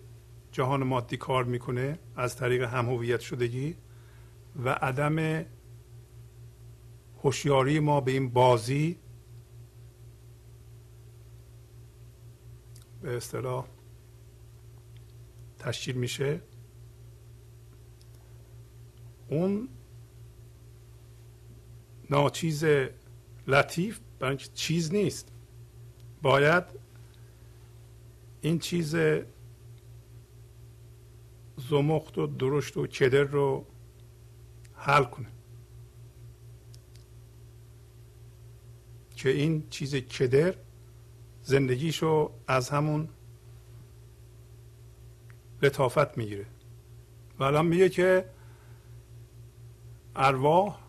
جهان مادی کار می‌کنه از طریق هم هویت شدگی و عدم هوشیاری ما به این بازی به اصطلاح تشکیل میشه. اون ناچیز لطیف برای چیز نیست. باید این چیز زمخت و درشت و کدر رو حل کنه. که این چیز کدر زندگیشو از همون لطافت می‌گیره. و الان میگه که ارواح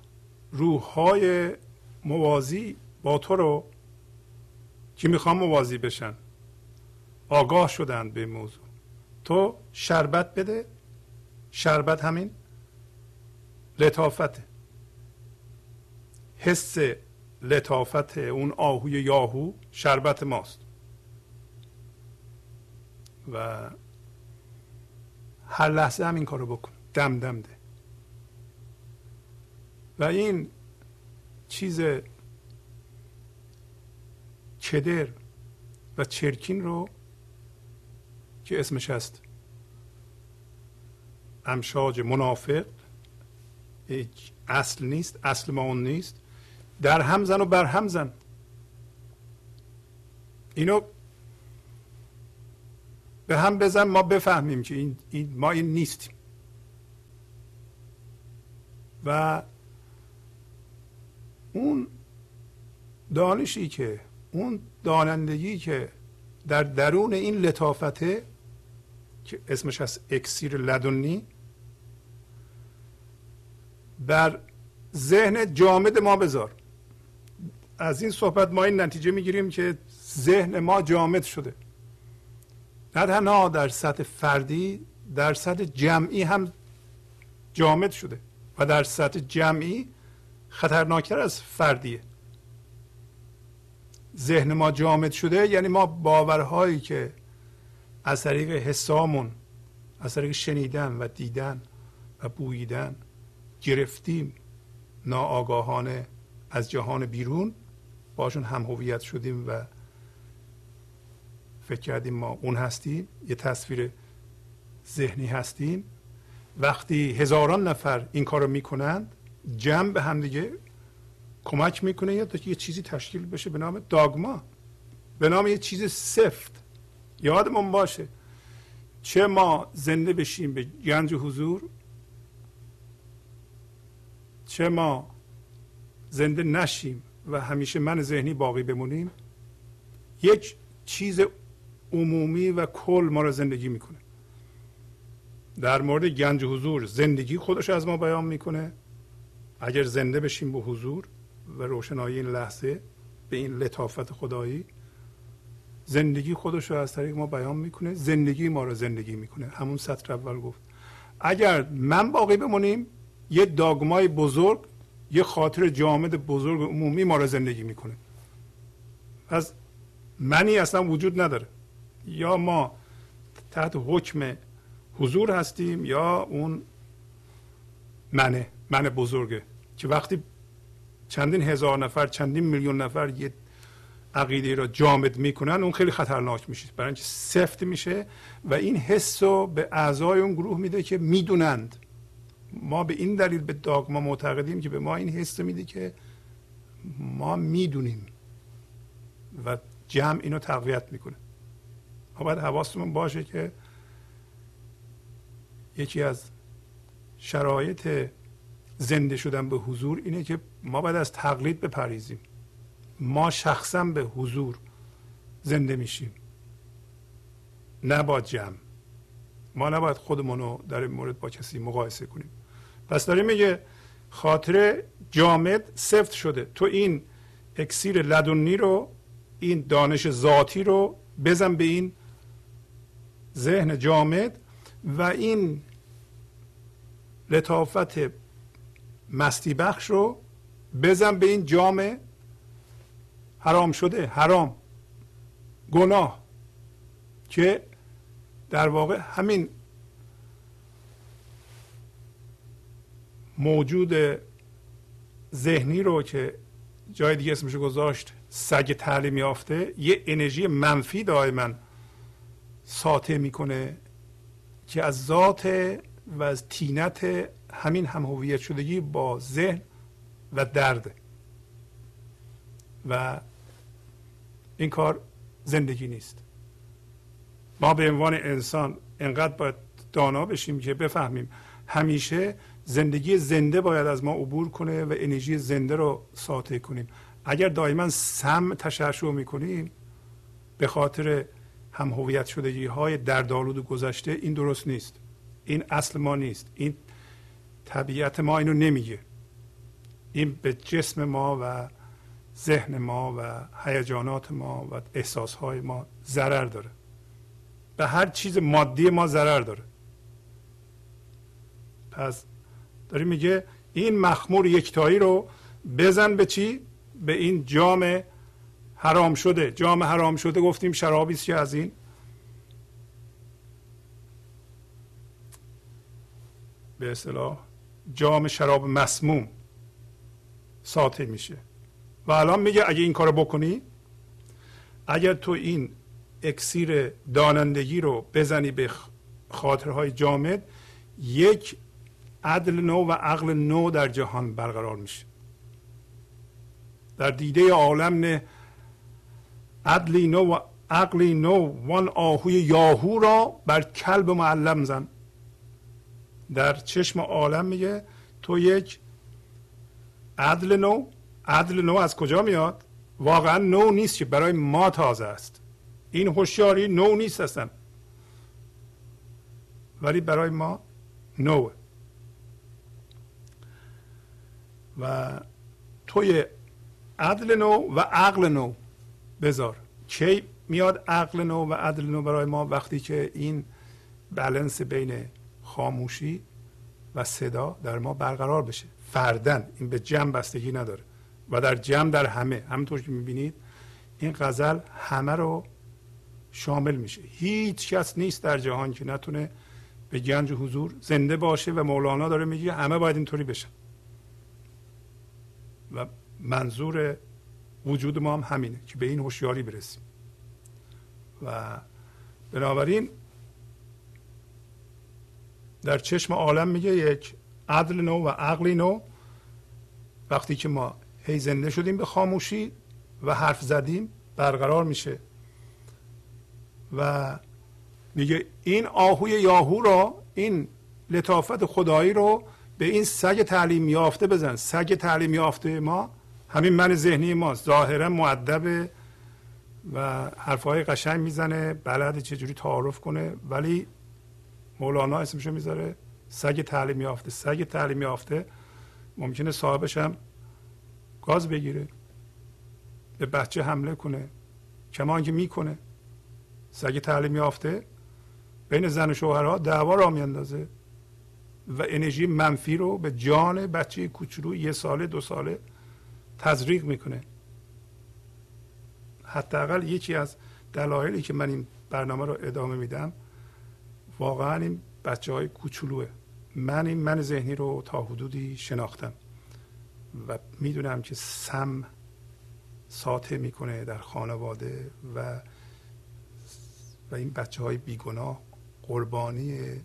روح های موازی با تو رو که می‌خوام موازی بشن آگاه شدند به موضوع. تو شربت بده شربت همین لطافته. حس لطافت اون آهوی یاهو شربت ماست. و هر لحظه هم این کارو بکن. دم دم ده. و این چیز کدر و چرکین رو که اسمش هست. امشاج منافق. اصل نیست اصل ما اون نیست. در هم زن و بر هم زن. اینو به هم بزن ما بفهمیم که این, این ما این نیستیم. و اون دانشی که اون دانندگی که در درون این لطافته که اسمش از اکسیر لدنی بر ذهن جامد ما بذار. از این صحبت ما این نتیجه می‌گیریم که ذهن ما جامد شده. نه تنها در سطح فردی در سطح جمعی هم جامد شده و در سطح جمعی خطرناکتر از فردیه. ذهن ما جامد شده یعنی ما باورهایی که از طریق حسامون از طریق شنیدن و دیدن و بوییدن گرفتیم ناآگاهانه از جهان بیرون باشون هم هویت شدیم و فکر کردیم ما اون هستیم یه تصویر ذهنی هستیم. وقتی هزاران نفر این کار رو می‌کنند جمع به هم دیگه کمک می‌کنه یا یه چیزی تشکیل بشه به نام داگما. به نام یه چیز سفت. یادمون باشه چه ما زنده بشیم به گنج حضور چه ما زنده نشیم و همیشه من ذهنی باقی بمونیم. یک چیز عمومی و کل ما را زندگی می‌کنه. در مورد گنج حضور زندگی خودش از ما بیان می‌کنه. اگر زنده بشیم به حضور و روشنایی این لحظه به این لطافت خدایی زندگی خودش رو از طریق ما بیان می‌کنه زندگی ما رو زندگی می‌کنه. همون سطر اول گفت. اگر من باقی بمونیم یه داگمای بزرگ یه خاطر جامد بزرگ عمومی ما رو زندگی می‌کنه. از منی اصلا وجود نداره. یا ما تحت حکم حضور هستیم یا اون منه من بزرگه. که وقتی چندین هزار نفر چندین میلیون نفر یه عقیده را جامد می‌کنن اون خیلی خطرناک میشه. برای اینکه سفت میشه و این حس رو به اعضای اون گروه میده که می‌دونند. ما به این دلیل به داگما معتقدیم که به ما این حس میده که ما می‌دونیم و جمع اینو تقویت می‌کنه. ما باید حواستمون باشه که یکی از شرایط زنده شدن به حضور اینه که ما باید از تقلید بپریزیم ما شخصا به حضور زنده میشیم. نه با جمع. ما نباید خودمون رو در این مورد با کسی مقایسه کنیم. پس داریم میگه خاطر جامد سفت شده. تو این اکسیر لدنی رو این دانش ذاتی رو بزن به این ذهن جامد و این لطافت مستی بخش رو بزن به این جام حرام شده حرام گناه که در واقع همین موجود ذهنی رو که جای دیگه اسمش گذاشت سگ تعلیم یافته یه انرژی منفی دائما ساطع می‌کنه که از ذات و از تینت همین هم هویت شدگی با ذهن و درد. و این کار زندگی نیست. ما به عنوان انسان انقدر باید دانا بشیم که بفهمیم همیشه زندگی زنده باید از ما عبور کنه و انرژی زنده رو ساطع کنیم. اگر دائما سم تشعشع می‌کنیم به خاطر هم هویت شدگی های دردآلود گذشته این درست نیست. این اصل ما نیست. این طبیعت ما اینو نمیگه. این به جسم ما و ذهن ما و هیجانات ما و احساسهای ما ضرر داره. به هر چیز مادی ما ضرر داره. پس داری میگه این مخمور یکتایی رو بزن به چی؟ به این جام حرام شده جام حرام شده گفتیم شرابی است که از این؟ به اصطلاح جام شراب مسموم ساطع میشه. و الان میگه اگه این کارو بکنی اگر تو این اکسیر دانندگی رو بزنی به خاطرهای جامد یک عدل نو و عقل نو در جهان برقرار میشه. در دیده عالم نه عدلی نو و عقلی نو وان آهوی یاهو را بر کلب معلم زن. در چشم عالم میگه تو یک عدل نو عدل نو از کجا میاد؟ واقعا نو نیست که برای ما تازه است. این هوشیاری نو نیست هستن ولی برای ما نوه. و توی عدل نو و عقل نو بذار. کی میاد عقل نو و عدل نو برای ما وقتی که این بلنس بین خاموشی و صدا در ما برقرار بشه؟ فردن این به جمع بستگی نداره. و در جمع در همه. همونطور که می‌بینید این غزل همه رو شامل میشه. هیچ کس نیست در جهان که نتونه به گنج حضور زنده باشه و مولانا داره میگه همه باید اینطوری بشن. و منظور وجود ما هم همینه که به این هوشیاری برسیم. و بنابراین در چشم عالم میگه یک عدل نو و عقلی نو وقتی که ما هی زنده شدیم به خاموشی و حرف زدیم برقرار میشه. و میگه این آهوی یاهو رو این لطافت خدایی رو به این سگ تعلیم یافته بزن. سگ تعلیم یافته ما همین من ذهنی ما ظاهرا معدب و حرفهای قشنگ می‌زنه بلد چجوری تعارف کنه ولی مولانا اسمشو می‌ذاره سگ تعلیم یافته سگ تعلیم یافته. ممکنه صاحبش هم گاز بگیره به بچه حمله کنه کمان که می‌کنه. سگ تعلیم یافته بین زن و شوهرها دعوا را میاندازه و انرژی منفی رو به جان بچه کوچولو یه ساله دو ساله تزریق می‌کنه. حداقل یکی از دلایلی که من این برنامه رو ادامه میدم واقعا این بچه های کوچولوه. من این من ذهنی رو تا حدودی شناختم و می‌دونم که سم ساطع می‌کنه در خانواده و و این بچه های بیگناه قربانی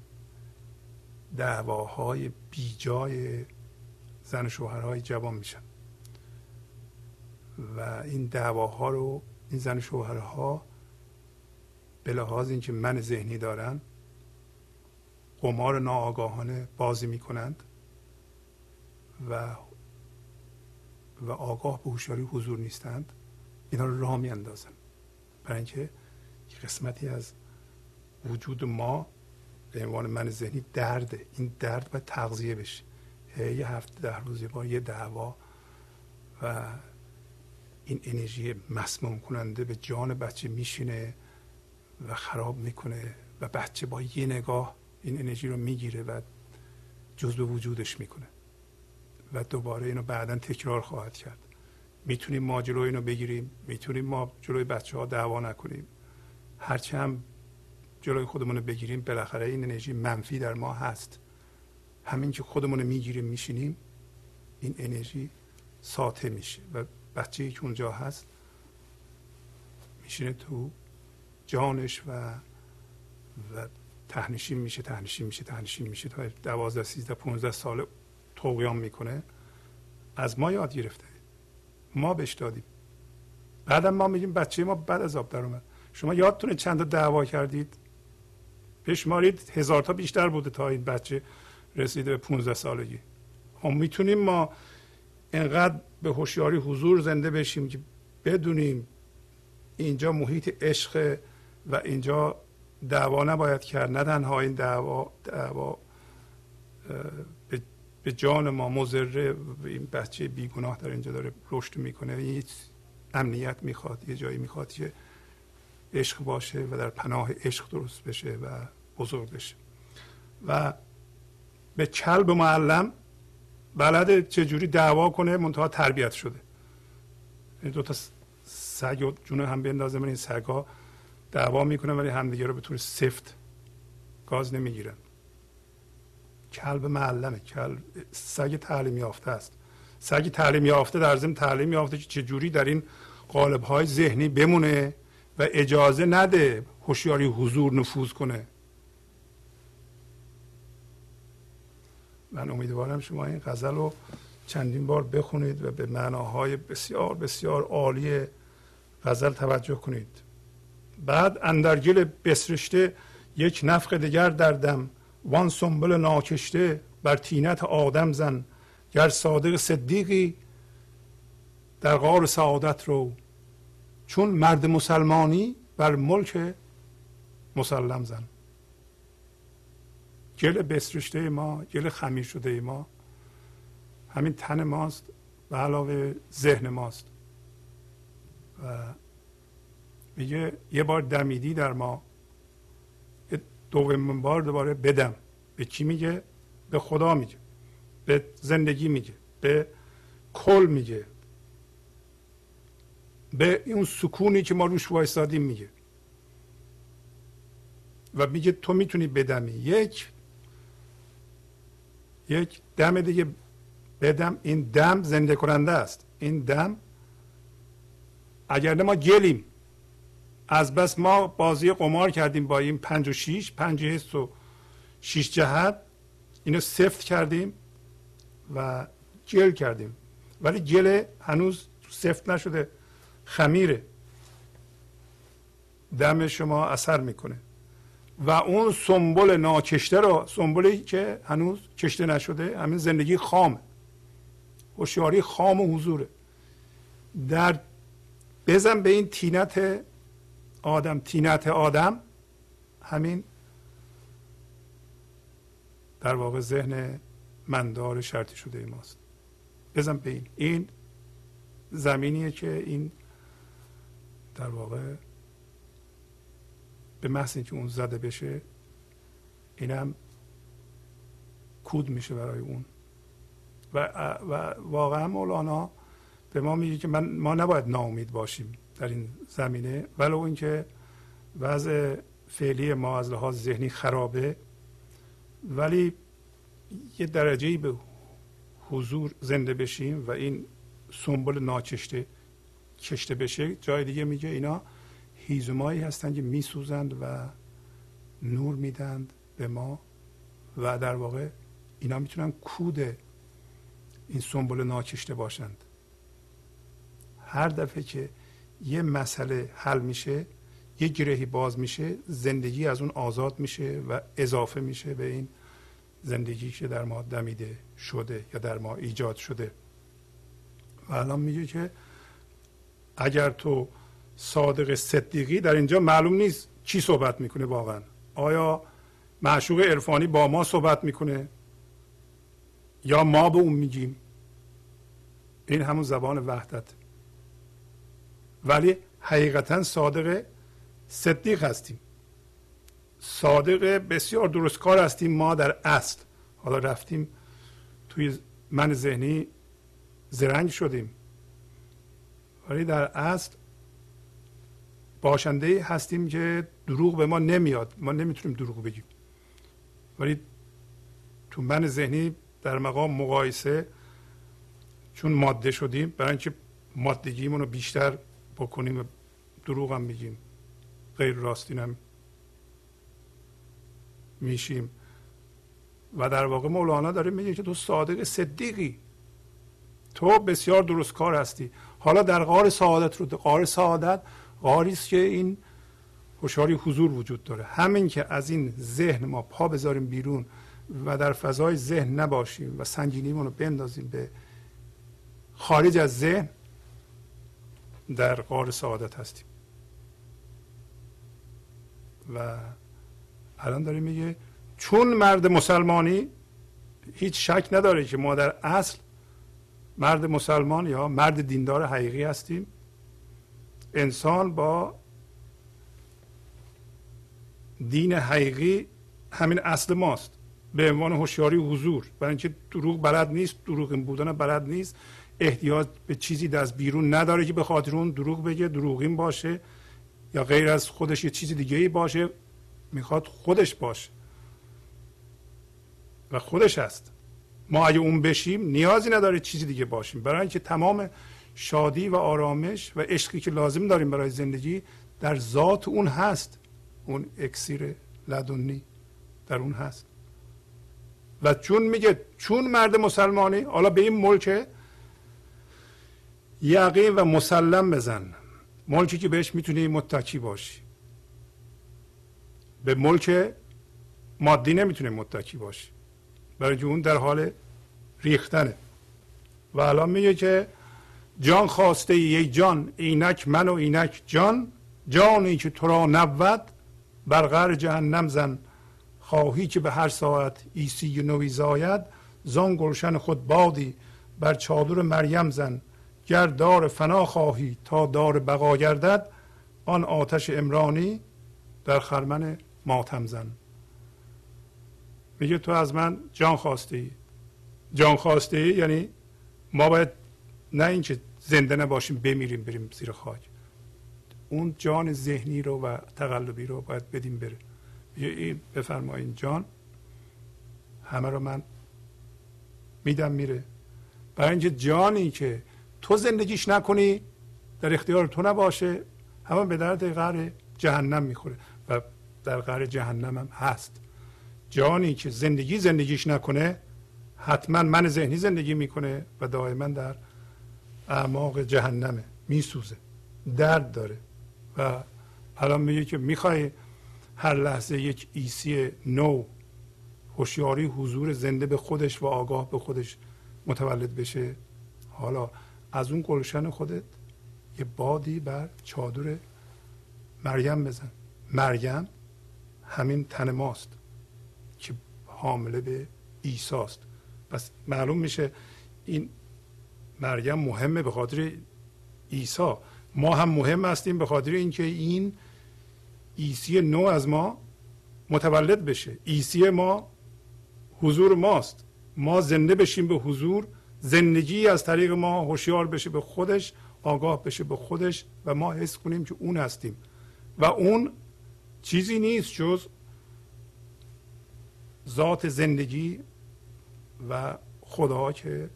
دعواهای بیجای زن و شوهرهای جوان میشن. و این دعواها رو این زن و شوهرها به لحاظ اینکه من ذهنی دارن قمار ناآگاهانه بازی می‌کنند و و آگاه به هوشیاری حضور نیستند. اینا رو راه میاندازن. برای اینکه قسمتی از وجود ما به عنوان من ذهنی درده. این درد باید تغذیه بشه. یه هفته ده روز بار یه دعوا و این انرژی مسموم کننده به جان بچه میشینه و خراب می‌کنه و بچه با یه نگاه این انرژی رو می‌گیره و جزء وجودش می‌کنه. و دوباره اینو بعدا تکرار خواهد کرد. می‌تونیم ما جلوی اینو بگیریم می‌تونیم ما جلوی بچه ها دعوا نکنیم. هرچه هم جلوی خودمون رو بگیریم بالاخره این انرژی منفی در ما هست. همین که خودمون رو می‌گیریم میشینیم این انرژی ساطع میشه و بچه که اونجا هست میشینه تو جانش و و تهنشین میشه تهنشین میشه تهنشین میشه تا دوازده سیزده پونزده سال توقیان می‌کنه. از ما یاد گرفته. ما بهش دادیم. بعدم ما میگیم بچه ما بعد از آب در اومد. شما یادتونه چند تا دعوا کردید؟ بشمارید هزار تا بیشتر بوده تا این بچه رسیده به 15 سالگی. ما می‌تونیم ما انقدر به هوشیاری حضور زنده بشیم که بدونیم اینجا محیط عشق و اینجا دعوا نباید کرد. نه تنها این دعوا دعوا به جان ما مزره این بچه بیگناه در اینجا داره رشد می‌کنه. یه امنیت می‌خواد یه جایی می‌خواد که عشق باشه و در پناه عشق درست بشه و بزرگ بشه. و به کلب معلم بلد چجوری دعوا کنه منتها تربیت شده. این دو تا سگ جون هم بندازه من این سگا دعوا می‌کنه ولی همدیگه رو به طور سفت گاز نمی‌گیرن. کلب معلمه. کلب سگ تعلیم یافته است. سگ تعلیم یافته در ضمن تعلیم یافته که چجوری در این قالب های ذهنی بمونه و اجازه نده هوشیاری حضور نفوذ کنه. من امیدوارم شما این غزل رو چندین بار بخونید و به معناهای بسیار بسیار عالی غزل توجه کنید. بعد اندرگل بسرشته یک نفق دیگر دردم وان سنبل ناکشته بر تینت آدم زن. گر صادق صدیقی در غار سعادت رو. چون مرد مسلمانی بر ملک مسلم زن. گل بسرشته ما گل خمیر شده ما. همین تن ماست و علاوه ذهن ماست. و میگه یه بار دمیدی در ما. دومین بار دوباره بدم. به کی میگه؟ به خدا میگه. به زندگی میگه. به کل میگه. به اون سکونی که ما روش وایستادیم میگه. و میگه تو می‌تونی بدمی. یک یک دم دیگه بدم این دم زنده کننده است. این دم اگر ما گلیم. از بس ما بازی قمار کردیم با این پنج و شیش پنج حس و شیش جهت. اینو سفت کردیم و گل کردیم. ولی گل هنوز سفت نشده خمیره. دم شما اثر می‌کنه. و اون سنبل ناکشته رو سنبلی که هنوز کشته نشده همین زندگی خامه هوشیاری خام و حضوره. در بزن به این تینت آدم تینت آدم همین در واقع ذهن مندار شرطی شده ماست. بزن به این. این زمینیه که این در واقع به محض اینکه اون زده بشه اینم کود میشه برای اون. و, و واقعا مولانا به ما میگه که من ما نباید ناامید باشیم در این زمینه. ولو اینکه وضع فعلی ما از لحاظ ذهنی خرابه ولی یه درجه به حضور زنده بشیم و این سنبل ناچشته کشته بشه. جای دیگه میگه اینا هیزمایی هستند که میسوزند و نور میدند به ما و در واقع اینا می‌تونن کود این سنبل ناکشته باشند. هر دفعه که یه مسئله حل میشه یه گرهی باز میشه زندگی از اون آزاد میشه و اضافه میشه به این زندگی که در ما دمیده شده یا در ما ایجاد شده. و الان میگه که اگر تو صادق صدیقی در اینجا معلوم نیست کی صحبت می‌کنه واقعا. آیا معشوق عرفانی با ما صحبت می‌کنه؟ یا ما به اون میگیم؟ این همون زبان وحدت. ولی حقیقتا صادق صدیق هستیم. صادق بسیار درستکار هستیم. ما در اصل. حالا رفتیم توی من ذهنی زرنگ شدیم. ولی در اصل باشنده هستیم که دروغ به ما نمیاد. ما نمی‌تونیم دروغ بگیم. ولی تو من ذهنی در مقام مقایسه چون ماده شدیم برای اینکه مادگیمون رو بیشتر بکنیم و دروغ هم بگیم غیر راستین هم میشیم. و در واقع مولانا داره میگه که تو صادق صدیقی. تو بسیار درست کار هستی. حالا در غار سعادت رو غار سعادت غاری است که این هوشیاری حضور وجود داره. همین که از این ذهن ما پا بذاریم بیرون و در فضای ذهن نباشیم و سنگینیمون رو بندازیم به خارج از ذهن در غار سعادت هستیم. و الان داره میگه چون مرد مسلمانی هیچ شک نداره که ما در اصل مرد مسلمان یا مرد دیندار حقیقی هستیم انسان با دین حقیقی همین اصل ماست. به عنوان هوشیاری حضور. برای اینکه دروغ بلد نیست دروغ بودن بلد نیست. احتیاج به چیزی از بیرون نداره که به خاطر اون دروغ بگه دروغین باشه. یا غیر از خودش یه چیز دیگه ای باشه می‌خواد خودش باشه. و خودش هست. ما اگه اون بشیم نیازی نداره چیزی دیگه باشیم. برای اینکه تمام شادی و آرامش و عشقی که لازم داریم برای زندگی در ذات اون هست. اون اکسیر لدنی در اون هست. و چون میگه چون مرد مسلمانی حالا به این ملک یقین و مسلم بزن. ملکی که بهش می‌تونی متکی باشی. به ملک مادی نمی‌تونه متکی باشی. برای اون در حال ریختنه. و الان میگه که جان خواسته ای جان اینک من و اینک جان. جانی که تو را نبود بر غر جهنم زن. خواهی که به هر ساعت ایسی نوی زاید زان گلشن خود بادی بر چادر مریم زن. گر دار فنا خواهی تا دار بقا گردد آن آتش امرانی در خرمن ماتم زن. میگه تو از من جان خواسته ای. جان خواسته ای یعنی ما باید نه اینکه زنده نباشیم بمیریم بریم زیر خاک. اون جان ذهنی رو و تقلبی رو باید بدیم بره. این بفرمایین جان. همه رو من میدم میره. برای اینکه جانی که تو زندگیش نکنی در اختیار تو نباشه. همه به درد غر جهنم می‌خوره و در غر جهنم هم هست. جانی که زندگی زندگیش نکنه حتما من ذهنی زندگی می‌کنه و دائما در اعماق جهنمه میسوزه درد داره و الان میگه که می‌خوای هر لحظه یک ایسی نو هوشیاری حضور زنده به خودش و آگاه به خودش متولد بشه. حالا از اون گلشن خودت یه بادی بر چادر مریم بزن. مریم همین تن ماست که حامله به ایساست پس معلوم میشه این مریم مهمه به خاطر عیسی. ما هم مهم هستیم به خاطر اینکه این عیسی نو از ما متولد بشه. عیسی ما حضور ماست. ما زنده بشیم به حضور. زندگی از طریق ما هوشیار بشه به خودش آگاه بشه به خودش و ما حس کنیم که اون هستیم. و اون چیزی نیست جز ذات زندگی و خدا که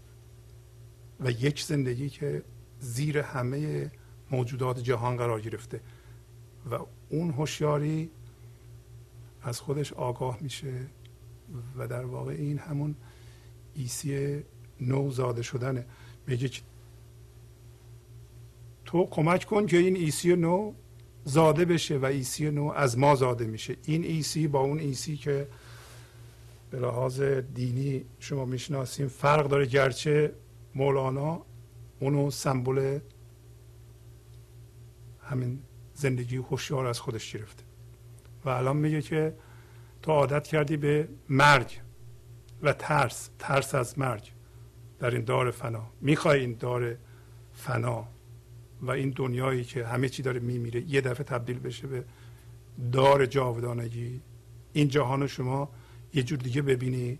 و یک زندگی که زیر همه موجودات جهان قرار گرفته. و اون هوشیاری از خودش آگاه میشه و در واقع این همون عیسی نو زاده شدنه. میگه تو کمک کن که این عیسی نو زاده بشه و عیسی نو از ما زاده میشه. این عیسی با اون عیسی که به لحاظ دینی شما می‌شناسیم فرق داره. گرچه مولانا اونو سمبل همین زندگی هوشیار از خودش گرفته. و الان میگه که تو عادت کردی به مرگ و ترس ترس از مرگ در این دار فنا. می‌خوای این دار فنا و این دنیایی که همه چی داره میمیره یه دفعه تبدیل بشه به دار جاودانگی. این جهان شما یه جور دیگه ببینی.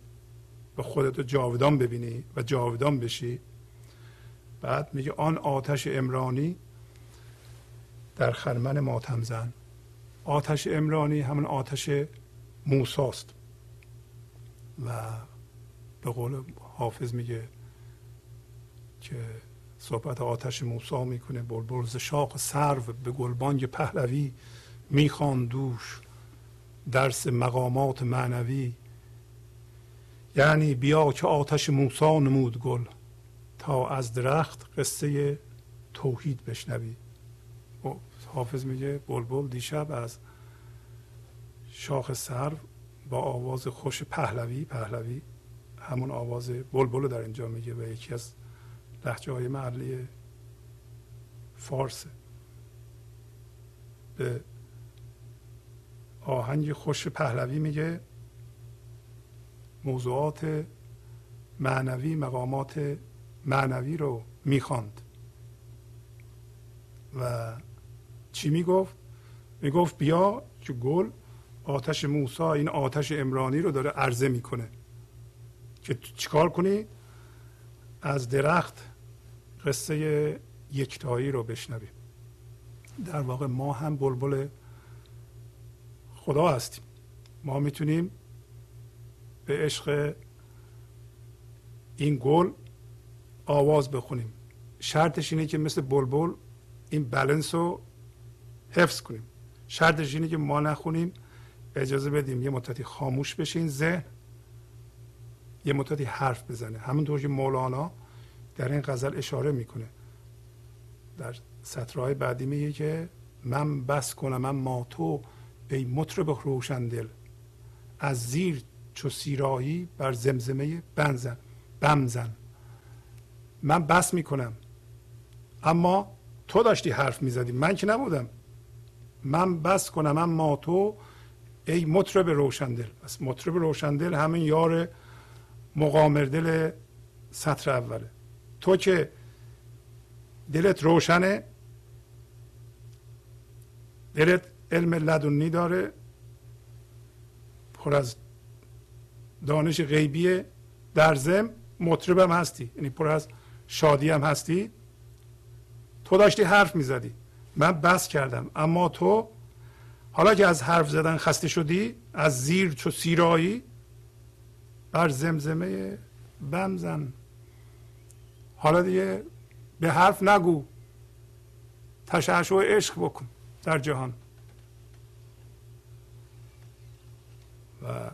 و خودتو جاودان ببینی و جاودان بشی. بعد میگه آن آتش امرانی در خرمن ماتم زن. آتش امرانی همون آتش موساست. و به قول حافظ میگه که صحبت آتش موسا می‌کنه بلبل ز شاق سرو به گلبانگ پهلوی می‌خوان دوش درس مقامات معنوی. یعنی بیا که آتش موسا نمود گل تا از درخت قصه توحید بشنوی. حافظ میگه بلبل دیشب از شاخ سرو با آواز خوش پهلوی پهلوی همون آواز بلبل در اینجا میگه و یکی از لحجه های محلی فارس. به آهنگ خوش پهلوی میگه موضوعات معنوی مقامات معنوی رو می‌خواند. و چی می‌گفت؟ می‌گفت بیا که گل آتش موسا این آتش امرانی رو داره عرضه می‌کنه. که چیکار کنی؟ از درخت قصه یکتایی رو بشنویم در واقع ما هم بلبل خدا هستیم. ما می‌تونیم به عشق این گل آواز بخونیم. شرطش اینه که مثل بلبل این بلنس رو حفظ کنیم. شرطش اینه که ما نخونیم. اجازه بدیم یه مدتی خاموش بشین ذهن یه مدتی حرف بزنه. همونطور که مولانا در این غزل اشاره می‌کنه. در سطرهای بعدی میگه که من بس کنم من ما تو ای مطرب روشن دل. از زیر چو سیرایی بر زمزمه بنزن بمزن من بس می‌کنم. اما تو داشتی حرف می‌زدی. من که نبودم. من بس کنم اما تو ای مطرب روشندل. پس مطرب روشندل همین یار مقامردل سطر اوله. تو که دلت روشنه دلت علم لدنی داره پر از دانش غیبی در زم مطرب هم هستی. یعنی پر از شادی هم هستی. تو داشتی حرف می‌زدی. من بس کردم. اما تو حالا که از حرف زدن خسته شدی از زیر چو سیرایی بر زمزمه بمزن حالا دیگه به حرف نگو. تشعشع عشق بکن در جهان. و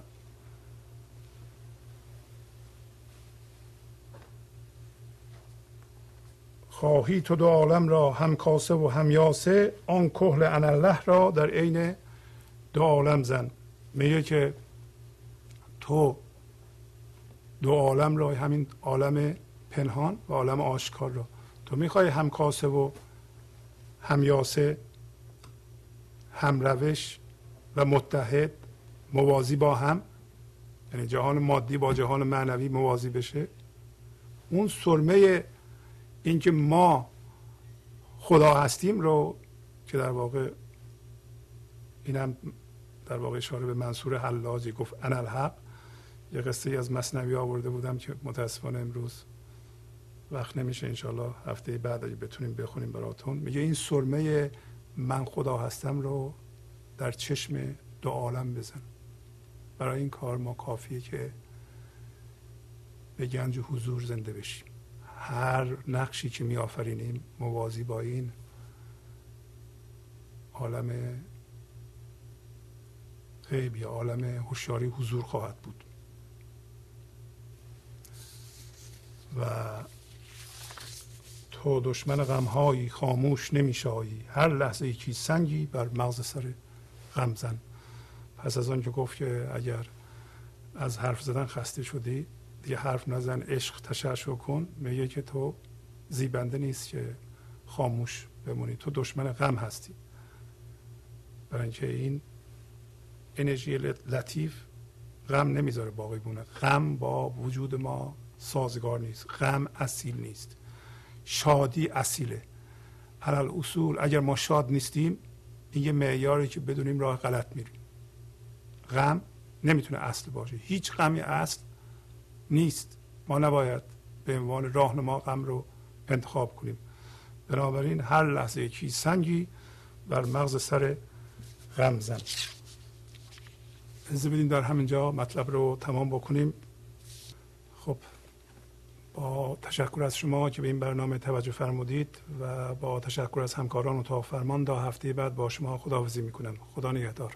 خواهی تو دو عالم را هم کاسه و هم یاسه آن کهل انالله را در عین دو عالم زن. میگه که تو دو عالم را همین عالم پنهان و عالم آشکار را. تو می‌خوای هم کاسه و هم یاسه هم روش و متحد موازی با هم یعنی جهان مادی با جهان معنوی موازی بشه. اون سرمه اینکه ما خدا هستیم رو که در واقع اینم در واقع اشاره به منصور حلاجی گفت انا الحق. یه قصه از مصنوی آورده بودم که متاسفانه امروز وقت نمیشه انشالله هفته بعد اگه بتونیم بخونیم براتون. میگه این سرمه من خدا هستم رو در چشم دو عالم بزن. برای این کار ما کافیه که به گنج حضور زنده بشیم. هر نقشی که می آفرینیم موازی با این عالم غیب یا عالم هوشیاری حضور خواهد بود. و تو دشمن غمهایی خاموش نمیشایی هر لحظه یکی سنگی بر مغز سر غم زن. پس از آن که گفت که اگر از حرف زدن خسته شدی دیگه حرف نزن عشق تشعشع کن. میگه که تو زیبنده نیست که خاموش بمونی. تو دشمن غم هستی. برای اینکه این انرژی لطیف غم نمی‌ذاره باقی بونه غم با وجود ما سازگار نیست. غم اصیل نیست. شادی اصیله. علال اصول اگر ما شاد نیستیم این یه معیاری که بدونیم راه غلط میریم. غم نمی‌تونه اصل باشه. هیچ غمی اصل نیست. ما نباید به عنوان راهنما غم رو انتخاب کنیم. بنابراین هر لحظه یکی سنگی بر مغز سر غم زن. بدین در همینجا مطلب رو تمام بکنیم. خب با تشکر از شما که به این برنامه توجه فرمودید و با تشکر از همکاران اتاق فرمان تا هفته بعد با شما خداحافظی می‌کنم. خدا نگهدار.